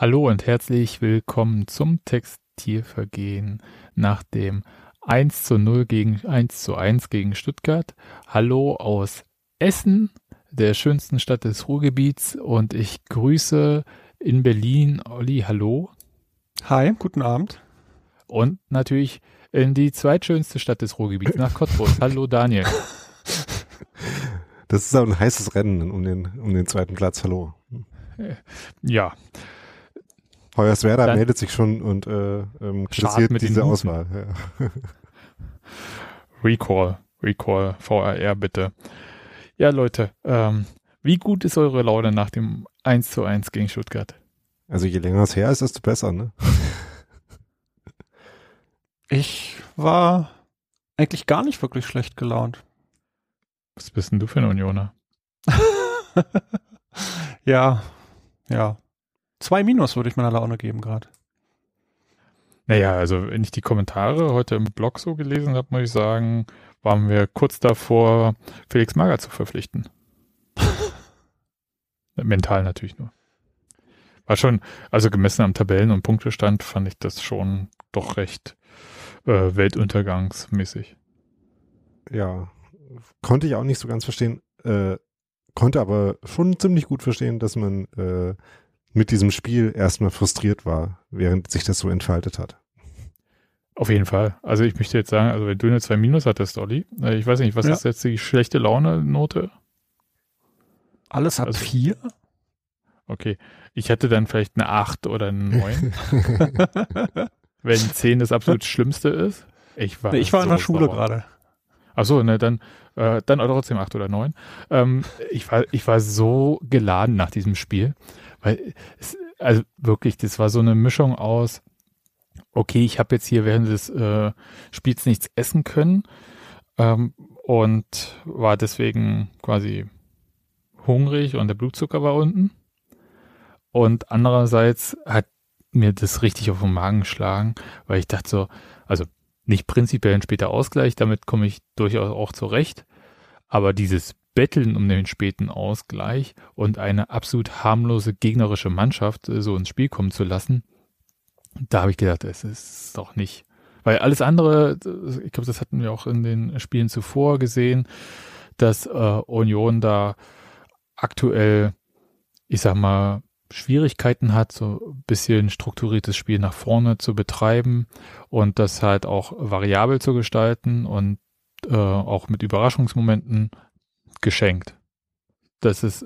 Hallo und herzlich willkommen zum Textilvergehen nach dem 1 zu 0 gegen 1 zu 1 gegen Stuttgart. Hallo aus Essen, der schönsten Stadt des Ruhrgebiets und ich grüße in Berlin Olli, hallo. Hi, guten Abend. Und natürlich in die zweitschönste Stadt des Ruhrgebiets nach Cottbus. hallo Daniel. Das ist auch ein heißes Rennen um den, um den zweiten Platz. Hallo. Ja, Hoyerswerda Dann meldet sich schon und äh, ähm, kritisiert diese Auswahl. Ja. Recall, Recall, VRR bitte. Ja, Leute, ähm, wie gut ist eure Laune nach dem 1 zu 1 gegen Stuttgart? Also je länger es her ist, desto besser, ne? Ich war eigentlich gar nicht wirklich schlecht gelaunt. Was bist denn du für ein Unioner? ja, ja. Zwei Minus würde ich meiner Laune geben gerade. Naja, also wenn ich die Kommentare heute im Blog so gelesen habe, muss ich sagen, waren wir kurz davor, Felix Mager zu verpflichten. Mental natürlich nur. War schon, also gemessen am Tabellen- und Punktestand fand ich das schon doch recht äh, weltuntergangsmäßig. Ja, konnte ich auch nicht so ganz verstehen, äh, konnte aber schon ziemlich gut verstehen, dass man äh, mit diesem Spiel erstmal frustriert war, während sich das so entfaltet hat. Auf jeden Fall. Also ich möchte jetzt sagen, also wenn du eine 2 Minus hattest, Olli, äh, ich weiß nicht, was ja. ist jetzt die schlechte Laune-Note? Alles ab also, 4? Okay. Ich hatte dann vielleicht eine 8 oder eine 9. wenn 10 das absolut Schlimmste ist. Ich war, nee, ich war in der Schule gerade. Achso, ne, dann, äh, dann trotzdem 8 oder 9. Ähm, ich, war, ich war so geladen nach diesem Spiel. Weil es, also wirklich, das war so eine Mischung aus, okay, ich habe jetzt hier während des äh, Spiels nichts essen können ähm, und war deswegen quasi hungrig und der Blutzucker war unten. Und andererseits hat mir das richtig auf den Magen geschlagen, weil ich dachte so, also nicht prinzipiell ein später Ausgleich, damit komme ich durchaus auch zurecht. Aber dieses Betteln um den späten Ausgleich und eine absolut harmlose gegnerische Mannschaft äh, so ins Spiel kommen zu lassen, da habe ich gedacht, es ist doch nicht. Weil alles andere, äh, ich glaube, das hatten wir auch in den Spielen zuvor gesehen, dass äh, Union da aktuell, ich sag mal, Schwierigkeiten hat, so ein bisschen strukturiertes Spiel nach vorne zu betreiben und das halt auch variabel zu gestalten und äh, auch mit Überraschungsmomenten geschenkt. Das ist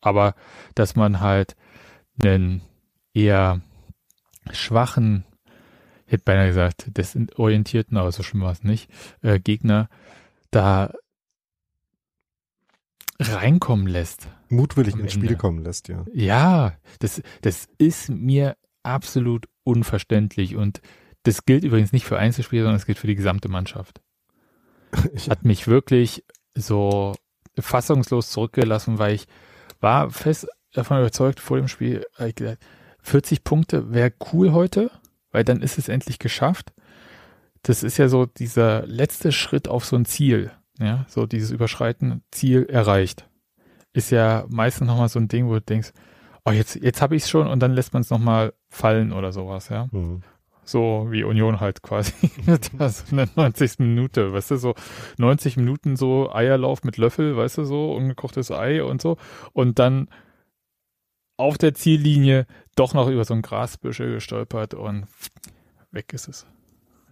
aber, dass man halt einen eher schwachen, ich hätte beinahe gesagt, desorientierten, aber so schlimm war es nicht, äh, Gegner da reinkommen lässt. Mutwillig ins Spiel kommen lässt, ja. Ja, das, das ist mir absolut unverständlich und das gilt übrigens nicht für Einzelspieler, sondern es gilt für die gesamte Mannschaft. Hat mich wirklich so fassungslos zurückgelassen, weil ich war fest davon überzeugt vor dem Spiel, ich gesagt, 40 Punkte wäre cool heute, weil dann ist es endlich geschafft. Das ist ja so dieser letzte Schritt auf so ein Ziel, ja, so dieses Überschreiten, Ziel erreicht. Ist ja meistens nochmal so ein Ding, wo du denkst, oh, jetzt, jetzt habe ich es schon und dann lässt man es nochmal fallen oder sowas, ja. Mhm. So wie Union halt quasi. das in der 90. Minute, weißt du, so 90 Minuten so Eierlauf mit Löffel, weißt du, so ungekochtes Ei und so. Und dann auf der Ziellinie doch noch über so ein Grasbüschel gestolpert und weg ist es.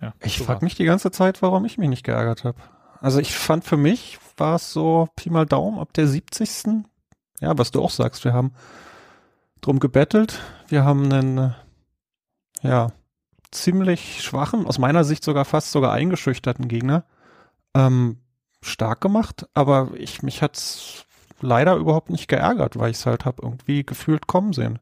Ja, ich so frage mich die ganze Zeit, warum ich mich nicht geärgert habe. Also ich fand für mich war es so Pi mal Daumen ab der 70. Ja, was du auch sagst, wir haben drum gebettelt, wir haben einen, ja, ziemlich schwachen, aus meiner Sicht sogar fast sogar eingeschüchterten Gegner ähm, stark gemacht, aber ich mich hat's leider überhaupt nicht geärgert, weil ich es halt habe irgendwie gefühlt kommen sehen.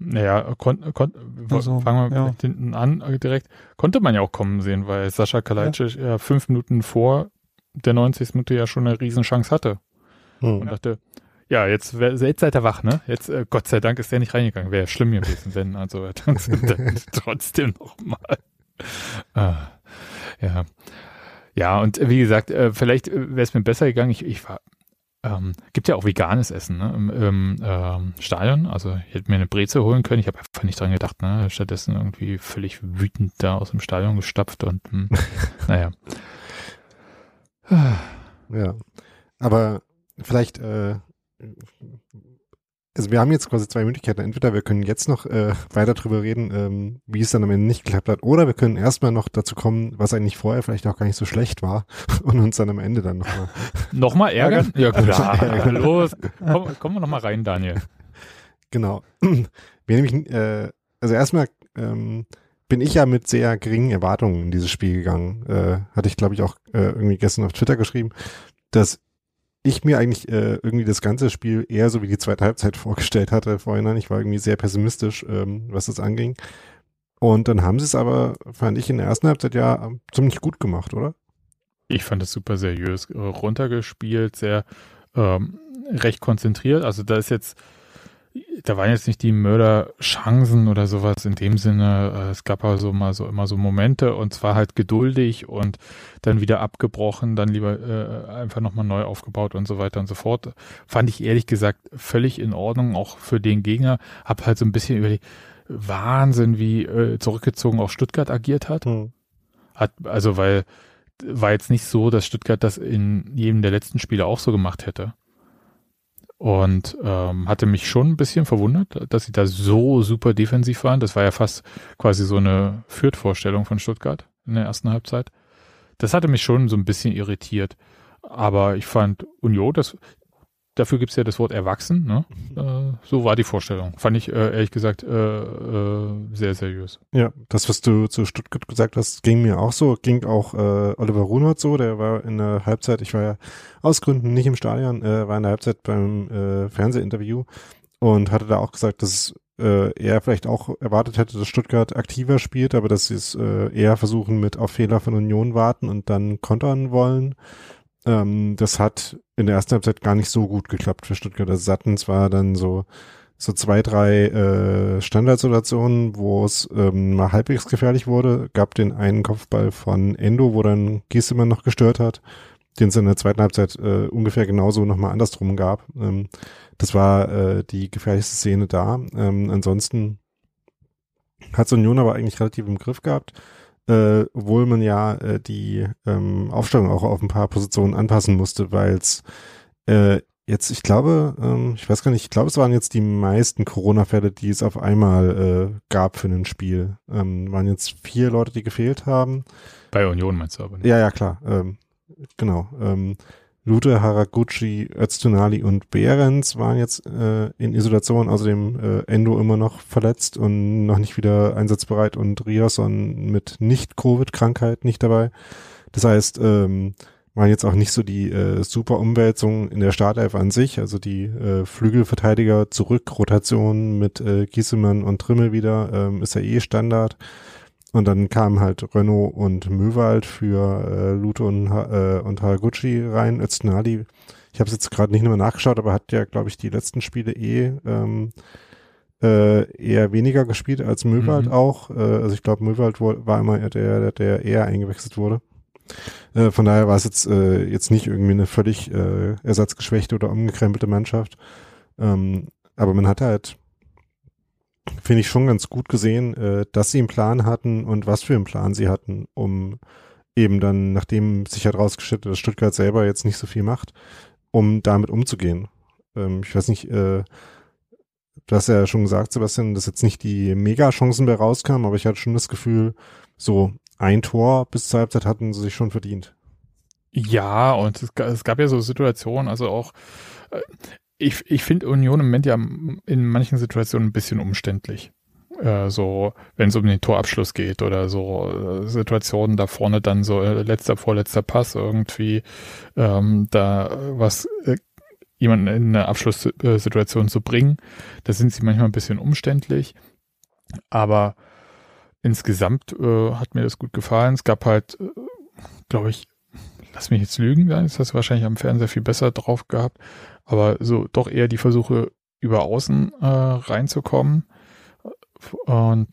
Naja, kon, kon, also, fangen wir ja. mit hinten an äh, direkt. Konnte man ja auch kommen sehen, weil Sascha Kalajdzic ja. ja fünf Minuten vor der 90. Minute ja schon eine Riesenchance hatte. Hm. Und dachte, ja, jetzt, jetzt seid ihr wach, ne? Jetzt, äh, Gott sei Dank ist der nicht reingegangen. Wäre schlimm gewesen, wenn, also dann, trotzdem nochmal. Ah, ja. Ja, und wie gesagt, äh, vielleicht wäre es mir besser gegangen. Ich, ich war ähm, gibt ja auch veganes Essen ne, im, im ähm, Stadion. Also ich hätte mir eine Breze holen können. Ich habe einfach nicht dran gedacht. Ne? Stattdessen irgendwie völlig wütend da aus dem Stadion gestapft und hm, naja. Ja, aber vielleicht, äh, also wir haben jetzt quasi zwei Möglichkeiten. Entweder wir können jetzt noch äh, weiter drüber reden, ähm, wie es dann am Ende nicht geklappt hat, oder wir können erstmal noch dazu kommen, was eigentlich vorher vielleicht auch gar nicht so schlecht war und uns dann am Ende dann nochmal Nochmal ärgern? Ja, gut. Ja, los. Komm, kommen wir nochmal rein, Daniel. Genau. Wir nämlich, äh, also erstmal ähm, bin ich ja mit sehr geringen Erwartungen in dieses Spiel gegangen. Äh, hatte ich, glaube ich, auch äh, irgendwie gestern auf Twitter geschrieben, dass ich mir eigentlich äh, irgendwie das ganze Spiel eher so wie die zweite Halbzeit vorgestellt hatte vorhin. Ich war irgendwie sehr pessimistisch, ähm, was das anging. Und dann haben sie es aber, fand ich, in der ersten Halbzeit ja ziemlich gut gemacht, oder? Ich fand es super seriös äh, runtergespielt, sehr ähm, recht konzentriert. Also da ist jetzt, da waren jetzt nicht die Mörderchancen oder sowas in dem Sinne. Äh, es gab also mal so immer so Momente und zwar halt geduldig und dann wieder abgebrochen, dann lieber äh, einfach nochmal neu aufgebaut und so weiter und so fort. Fand ich ehrlich gesagt völlig in Ordnung, auch für den Gegner. Hab halt so ein bisschen über die Wahnsinn, wie äh, zurückgezogen auch Stuttgart agiert hat. Hm. Hat, also weil war jetzt nicht so, dass Stuttgart das in jedem der letzten Spiele auch so gemacht hätte. Und ähm, hatte mich schon ein bisschen verwundert, dass sie da so super defensiv waren. Das war ja fast quasi so eine Fürth-Vorstellung von Stuttgart in der ersten Halbzeit. Das hatte mich schon so ein bisschen irritiert. Aber ich fand Union, das, Dafür gibt es ja das Wort erwachsen. Ne? Äh, so war die Vorstellung. Fand ich äh, ehrlich gesagt äh, äh, sehr seriös. Ja, das, was du zu Stuttgart gesagt hast, ging mir auch so. Ging auch äh, Oliver Runert so. Der war in der Halbzeit, ich war ja aus Gründen nicht im Stadion, äh, war in der Halbzeit beim äh, Fernsehinterview und hatte da auch gesagt, dass äh, er vielleicht auch erwartet hätte, dass Stuttgart aktiver spielt, aber dass sie es äh, eher versuchen mit auf Fehler von Union warten und dann kontern wollen. Ähm, das hat in der ersten Halbzeit gar nicht so gut geklappt für Stuttgart. Also satten zwar dann so so zwei, drei äh, Standardsituationen, wo es ähm, mal halbwegs gefährlich wurde. Gab den einen Kopfball von Endo, wo dann Giesemann noch gestört hat, den es in der zweiten Halbzeit äh, ungefähr genauso nochmal andersrum gab. Ähm, das war äh, die gefährlichste Szene da. Ähm, ansonsten hat Union aber eigentlich relativ im Griff gehabt äh, obwohl man ja äh, die ähm, Aufstellung auch auf ein paar Positionen anpassen musste, weil es äh, jetzt, ich glaube, ähm, ich weiß gar nicht, ich glaube, es waren jetzt die meisten Corona-Fälle, die es auf einmal äh, gab für ein Spiel. Ähm, waren jetzt vier Leute, die gefehlt haben. Bei Union meinst du aber nicht? Ja, ja, klar. Ähm, genau. Ähm, Lute, Haraguchi, Öztunali und Behrens waren jetzt äh, in Isolation, außerdem äh, Endo immer noch verletzt und noch nicht wieder einsatzbereit und Riason mit Nicht-Covid-Krankheit nicht dabei. Das heißt, ähm, waren jetzt auch nicht so die äh, super Umwälzungen in der Startelf an sich, also die äh, Flügelverteidiger zurück, Rotation mit äh, Giesemann und Trimmel wieder, ähm, ist ja eh Standard. Und dann kamen halt Renault und Möwald für äh, Lute und, äh, und Haraguchi rein. Öztunali, ich habe es jetzt gerade nicht mehr nachgeschaut, aber hat ja, glaube ich, die letzten Spiele eh ähm, äh, eher weniger gespielt als Möwald mhm. auch. Äh, also ich glaube, Möwald war immer der, der eher eingewechselt wurde. Äh, von daher war es jetzt, äh, jetzt nicht irgendwie eine völlig äh, ersatzgeschwächte oder umgekrempelte Mannschaft. Ähm, aber man hat halt finde ich schon ganz gut gesehen, äh, dass sie einen Plan hatten und was für einen Plan sie hatten, um eben dann, nachdem sich hat rausgestellt, dass Stuttgart selber jetzt nicht so viel macht, um damit umzugehen. Ähm, ich weiß nicht, äh, du hast ja schon gesagt, Sebastian, dass jetzt nicht die Mega-Chancen mehr rauskamen, aber ich hatte schon das Gefühl, so ein Tor bis zur Halbzeit hatten sie sich schon verdient. Ja, und es, es gab ja so Situationen, also auch, äh, ich, ich finde Union im Moment ja in manchen Situationen ein bisschen umständlich. Äh, so, wenn es um den Torabschluss geht oder so äh, Situationen da vorne dann so äh, letzter, vorletzter Pass irgendwie ähm, da was äh, jemanden in eine Abschlusssituation zu bringen. Da sind sie manchmal ein bisschen umständlich. Aber insgesamt äh, hat mir das gut gefallen. Es gab halt, äh, glaube ich, lass mich jetzt lügen, da ist das wahrscheinlich am Fernseher viel besser drauf gehabt aber so doch eher die Versuche über außen äh, reinzukommen. Und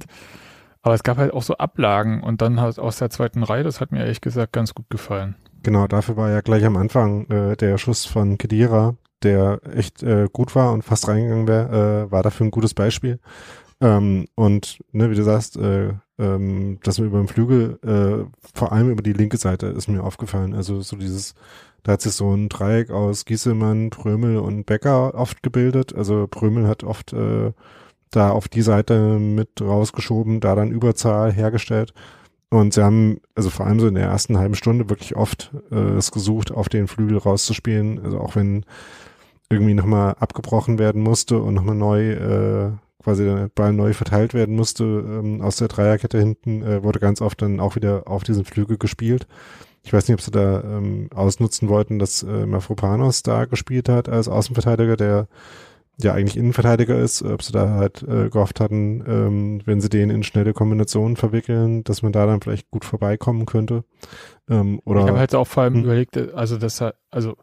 aber es gab halt auch so Ablagen und dann halt aus der zweiten Reihe, das hat mir ehrlich gesagt ganz gut gefallen. Genau, dafür war ja gleich am Anfang äh, der Schuss von Kedira, der echt äh, gut war und fast reingegangen wäre, äh, war dafür ein gutes Beispiel. Ähm, und ne, wie du sagst, äh, ähm, dass wir über den Flügel, äh, vor allem über die linke Seite ist mir aufgefallen. Also so dieses, da hat sich so ein Dreieck aus Gieselmann, Prömel und Becker oft gebildet. Also Prömel hat oft äh, da auf die Seite mit rausgeschoben, da dann Überzahl hergestellt. Und sie haben, also vor allem so in der ersten halben Stunde wirklich oft äh, es gesucht, auf den Flügel rauszuspielen. Also auch wenn irgendwie nochmal abgebrochen werden musste und nochmal neu äh, quasi der Ball neu verteilt werden musste ähm, aus der Dreierkette hinten, äh, wurde ganz oft dann auch wieder auf diesen Flügel gespielt. Ich weiß nicht, ob sie da ähm, ausnutzen wollten, dass äh, Mafropanos da gespielt hat als Außenverteidiger, der ja eigentlich Innenverteidiger ist, ob sie da halt äh, gehofft hatten, ähm, wenn sie den in schnelle Kombinationen verwickeln, dass man da dann vielleicht gut vorbeikommen könnte. Ähm, oder ich habe halt auch vor allem hm. überlegt, also das also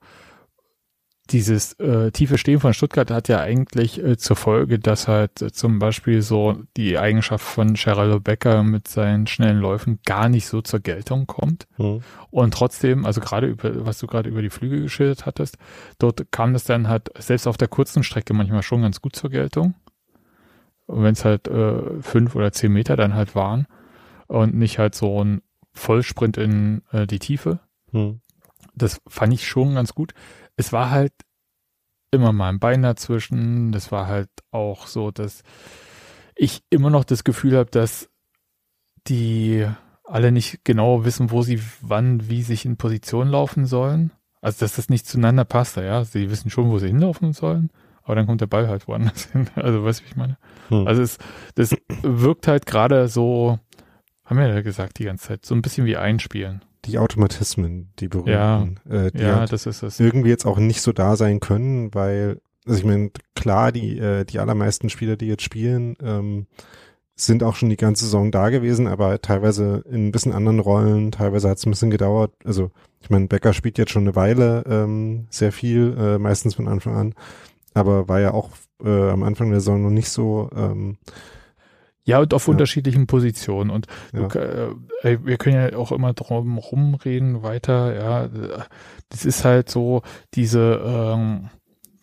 dieses äh, tiefe Stehen von Stuttgart hat ja eigentlich äh, zur Folge, dass halt äh, zum Beispiel so die Eigenschaft von Geraldo Becker mit seinen schnellen Läufen gar nicht so zur Geltung kommt. Mhm. Und trotzdem, also gerade über, was du gerade über die Flüge geschildert hattest, dort kam das dann halt selbst auf der kurzen Strecke manchmal schon ganz gut zur Geltung. Und wenn es halt äh, fünf oder zehn Meter dann halt waren und nicht halt so ein Vollsprint in äh, die Tiefe. Mhm. Das fand ich schon ganz gut es war halt immer mal ein Bein dazwischen. Das war halt auch so, dass ich immer noch das Gefühl habe, dass die alle nicht genau wissen, wo sie wann, wie sich in Position laufen sollen. Also, dass das nicht zueinander passt, ja. Sie wissen schon, wo sie hinlaufen sollen, aber dann kommt der Ball halt woanders hin. Also, weißt du, wie ich meine? Hm. Also, es, das wirkt halt gerade so, haben wir ja gesagt die ganze Zeit, so ein bisschen wie Einspielen die Automatismen, die berühmten, ja, äh, die ja, halt das ist es. irgendwie jetzt auch nicht so da sein können, weil, also ich meine, klar, die, äh, die allermeisten Spieler, die jetzt spielen, ähm, sind auch schon die ganze Saison da gewesen, aber teilweise in ein bisschen anderen Rollen, teilweise hat es ein bisschen gedauert. Also ich meine, Becker spielt jetzt schon eine Weile ähm, sehr viel, äh, meistens von Anfang an, aber war ja auch äh, am Anfang der Saison noch nicht so ähm, ja, und auf ja. unterschiedlichen Positionen. Und ja. du, äh, wir können ja auch immer drum rumreden weiter. Ja, das ist halt so diese ähm,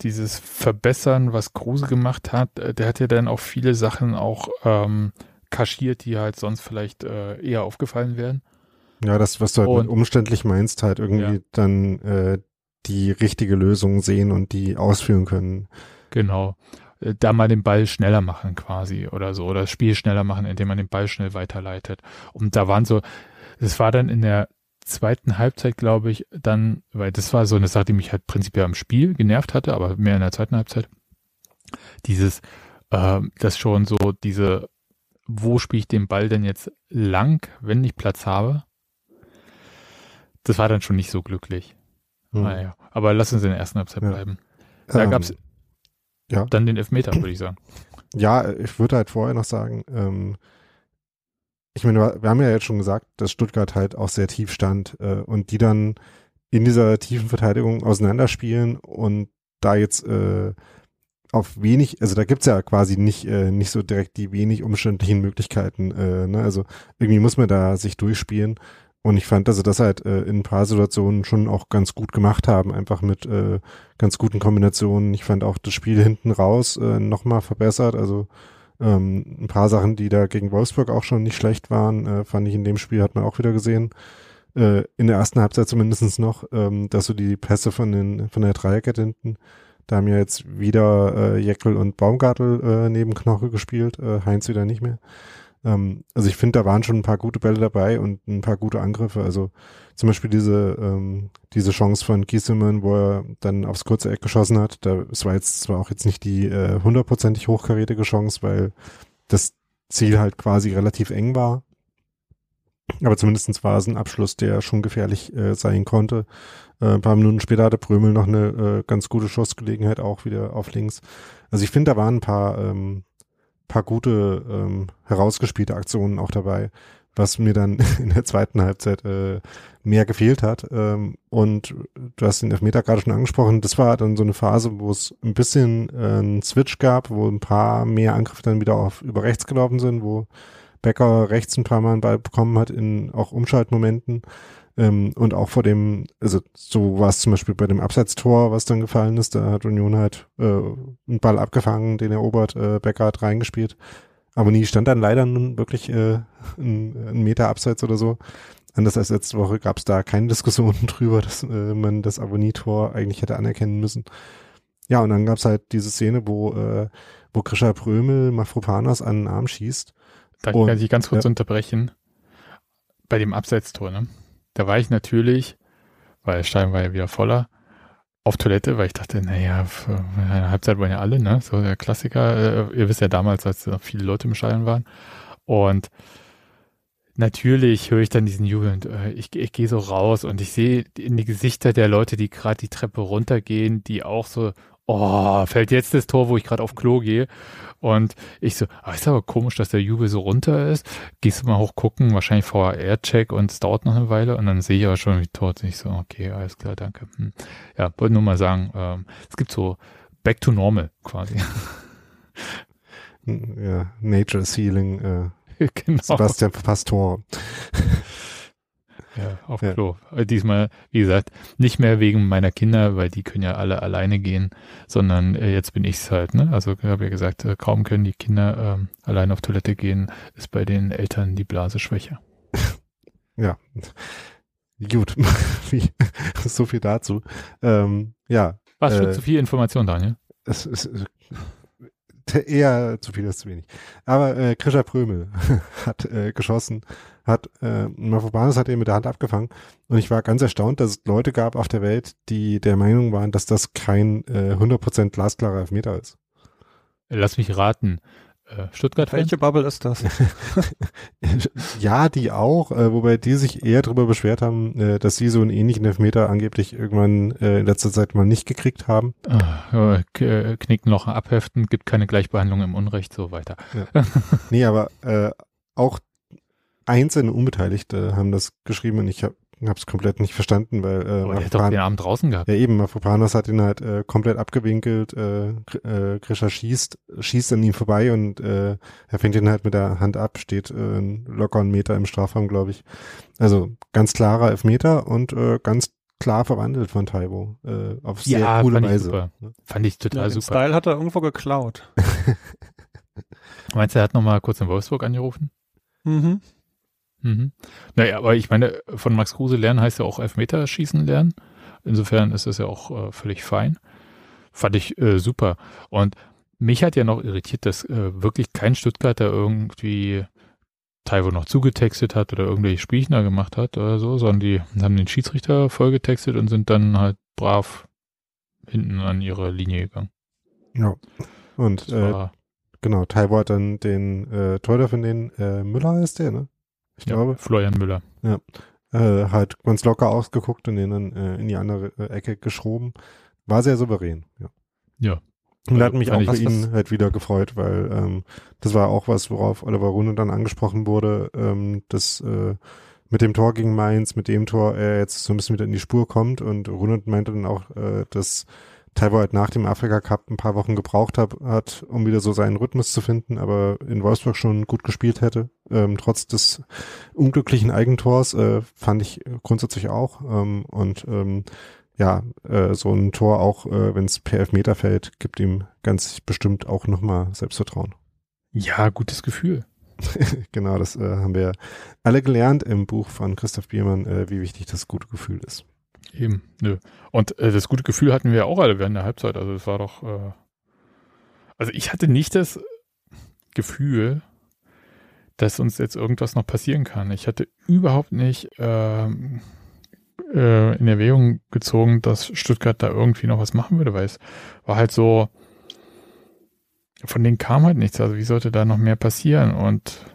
dieses Verbessern, was Kruse gemacht hat. Äh, der hat ja dann auch viele Sachen auch ähm, kaschiert, die halt sonst vielleicht äh, eher aufgefallen wären. Ja, das, was du halt und, umständlich meinst, halt irgendwie ja. dann äh, die richtige Lösung sehen und die ausführen können. Genau. Äh, da mal den Ball schneller machen quasi oder so oder das Spiel schneller machen, indem man den Ball schnell weiterleitet. Und da waren so, es war dann in der zweiten Halbzeit, glaube ich, dann, weil das war so eine Sache, die mich halt prinzipiell am Spiel genervt hatte, aber mehr in der zweiten Halbzeit. Dieses, äh, das schon so diese, wo spiele ich den Ball denn jetzt lang, wenn ich Platz habe? Das war dann schon nicht so glücklich. Hm. Naja, aber lass uns in der ersten Halbzeit ja. bleiben. Da ähm, gab's ja. Dann den Elfmeter, würde ich sagen. Ja, ich würde halt vorher noch sagen, ähm, ich meine, wir haben ja jetzt schon gesagt, dass Stuttgart halt auch sehr tief stand äh, und die dann in dieser tiefen Verteidigung auseinanderspielen und da jetzt äh, auf wenig, also da gibt's ja quasi nicht, äh, nicht so direkt die wenig umständlichen Möglichkeiten. Äh, ne? Also irgendwie muss man da sich durchspielen und ich fand, dass sie das halt äh, in ein paar Situationen schon auch ganz gut gemacht haben, einfach mit äh, ganz guten Kombinationen. Ich fand auch das Spiel hinten raus äh, nochmal verbessert. Also ähm, ein paar Sachen, die da gegen Wolfsburg auch schon nicht schlecht waren, äh, fand ich in dem Spiel, hat man auch wieder gesehen. Äh, in der ersten Halbzeit zumindestens noch, ähm, dass so die Pässe von, den, von der Dreierkette hinten, da haben ja jetzt wieder äh, Jeckel und Baumgartel äh, neben Knoche gespielt, äh, Heinz wieder nicht mehr. Ähm, also ich finde, da waren schon ein paar gute Bälle dabei und ein paar gute Angriffe. Also zum Beispiel diese, ähm, diese Chance von Gieselmann, wo er dann aufs kurze Eck geschossen hat. Da, es war jetzt zwar auch jetzt nicht die äh, hundertprozentig hochkarätige Chance, weil das Ziel halt quasi relativ eng war. Aber zumindestens war es ein Abschluss, der schon gefährlich äh, sein konnte. Äh, ein paar Minuten später hatte Brömel noch eine äh, ganz gute Schussgelegenheit auch wieder auf links. Also ich finde, da waren ein paar ähm, paar gute ähm, herausgespielte Aktionen auch dabei, was mir dann in der zweiten Halbzeit äh, mehr gefehlt hat. Ähm, und du hast den Elfmeter gerade schon angesprochen. Das war dann so eine Phase, wo es ein bisschen äh, einen Switch gab, wo ein paar mehr Angriffe dann wieder auf über rechts gelaufen sind, wo Becker rechts ein paar Mal einen Ball bekommen hat in auch Umschaltmomenten. Ähm, und auch vor dem, also so war es zum Beispiel bei dem Abseitstor, was dann gefallen ist, da hat Union halt äh, einen Ball abgefangen, den erobert, äh, Becker hat reingespielt. Aber nie stand dann leider nun wirklich äh, ein, ein Meter abseits oder so. Anders als letzte Woche gab es da keine Diskussionen drüber, dass äh, man das Abonnietor eigentlich hätte anerkennen müssen. Ja, und dann gab es halt diese Szene, wo, äh, wo Krischer Prömel Mafropanos an den Arm schießt. Da kann ich ganz kurz ja. unterbrechen. Bei dem Abseitstor, ne? Da war ich natürlich, weil Stein war ja wieder voller, auf Toilette, weil ich dachte, naja, eine Halbzeit wollen ja alle, ne? So der Klassiker. Äh, ihr wisst ja damals, als noch viele Leute im Stadion waren. Und natürlich höre ich dann diesen Jubel und äh, ich, ich gehe so raus und ich sehe in die Gesichter der Leute, die gerade die Treppe runtergehen, die auch so, oh, fällt jetzt das Tor, wo ich gerade auf Klo gehe. Und ich so, ah, ist aber komisch, dass der Jubel so runter ist. Gehst du mal hoch gucken, wahrscheinlich VAR-Check und es dauert noch eine Weile und dann sehe ich aber schon, wie tot ich so, okay, alles klar, danke. Hm. Ja, wollte nur mal sagen, ähm, es gibt so back to normal quasi. Ja, Nature is Healing, äh, genau. Sebastian Pastor. Ja, auf ja. Klo. Äh, diesmal, wie gesagt, nicht mehr wegen meiner Kinder, weil die können ja alle alleine gehen, sondern äh, jetzt bin ich's halt. Ne? Also ich habe ja gesagt, äh, kaum können die Kinder ähm, allein auf Toilette gehen, ist bei den Eltern die Blase schwächer. Ja, gut. so viel dazu. Ähm, ja. Was für äh, zu viel Information, Daniel? Es ist eher zu viel als zu wenig. Aber äh, Krischer Prömel hat äh, geschossen hat, äh, Mavropanos hat ihn mit der Hand abgefangen. Und ich war ganz erstaunt, dass es Leute gab auf der Welt, die der Meinung waren, dass das kein äh, 100% glasklarer Elfmeter ist. Lass mich raten. Äh, Stuttgart. Welche Bubble ist das? ja, die auch, äh, wobei die sich eher darüber beschwert haben, äh, dass sie so einen ähnlichen Elfmeter angeblich irgendwann äh, in letzter Zeit mal nicht gekriegt haben. Ah, äh, Knickloch abheften, gibt keine Gleichbehandlung im Unrecht, so weiter. Ja. nee, aber äh, auch einzelne Unbeteiligte haben das geschrieben und ich habe es komplett nicht verstanden, weil äh, oh, er hat doch den Arm draußen gehabt. Ja eben, Mafropanos hat ihn halt äh, komplett abgewinkelt, äh, äh, Grisha schießt, schießt an ihm vorbei und äh, er fängt ihn halt mit der Hand ab, steht äh, locker einen Meter im Strafraum, glaube ich. Also ganz klarer Elfmeter und äh, ganz klar verwandelt von Taibo äh, auf sehr ja, coole fand Weise. Super. Fand ich total ja, super. Style hat er irgendwo geklaut. Meinst du, er hat nochmal kurz in Wolfsburg angerufen? Mhm. Mhm. Naja, aber ich meine, von Max Kruse lernen heißt ja auch Elfmeterschießen lernen. Insofern ist das ja auch äh, völlig fein. Fand ich äh, super. Und mich hat ja noch irritiert, dass äh, wirklich kein Stuttgarter irgendwie Taiwo noch zugetextet hat oder irgendwelche Spielchen gemacht hat oder so, sondern die haben den Schiedsrichter vollgetextet und sind dann halt brav hinten an ihre Linie gegangen. Ja. Und äh, genau, Taiwo hat dann den äh, Torhüter von den äh, Müller ist der, ne? Ich ja, glaube. Florian Müller. Ja. Äh, halt ganz locker ausgeguckt und den dann äh, in die andere äh, Ecke geschoben. War sehr souverän, ja. Ja. Und also, hat mich auch bei Ihnen halt wieder gefreut, weil ähm, das war auch was, worauf Oliver Runde dann angesprochen wurde, ähm, dass äh, mit dem Tor gegen Mainz, mit dem Tor er jetzt so ein bisschen wieder in die Spur kommt und Runde meinte dann auch, äh, dass Taiwo halt nach dem Afrika Cup ein paar Wochen gebraucht hat, hat, um wieder so seinen Rhythmus zu finden, aber in Wolfsburg schon gut gespielt hätte. Ähm, trotz des unglücklichen Eigentors äh, fand ich grundsätzlich auch. Ähm, und ähm, ja, äh, so ein Tor auch, äh, wenn es per Elfmeter fällt, gibt ihm ganz bestimmt auch nochmal Selbstvertrauen. Ja, gutes Gefühl. genau, das äh, haben wir alle gelernt im Buch von Christoph Biermann, äh, wie wichtig das gute Gefühl ist. Eben, nö. Und äh, das gute Gefühl hatten wir auch alle während der Halbzeit. Also es war doch, äh, also ich hatte nicht das Gefühl, dass uns jetzt irgendwas noch passieren kann. Ich hatte überhaupt nicht ähm, äh, in Erwägung gezogen, dass Stuttgart da irgendwie noch was machen würde, weil es war halt so, von denen kam halt nichts. Also wie sollte da noch mehr passieren? Und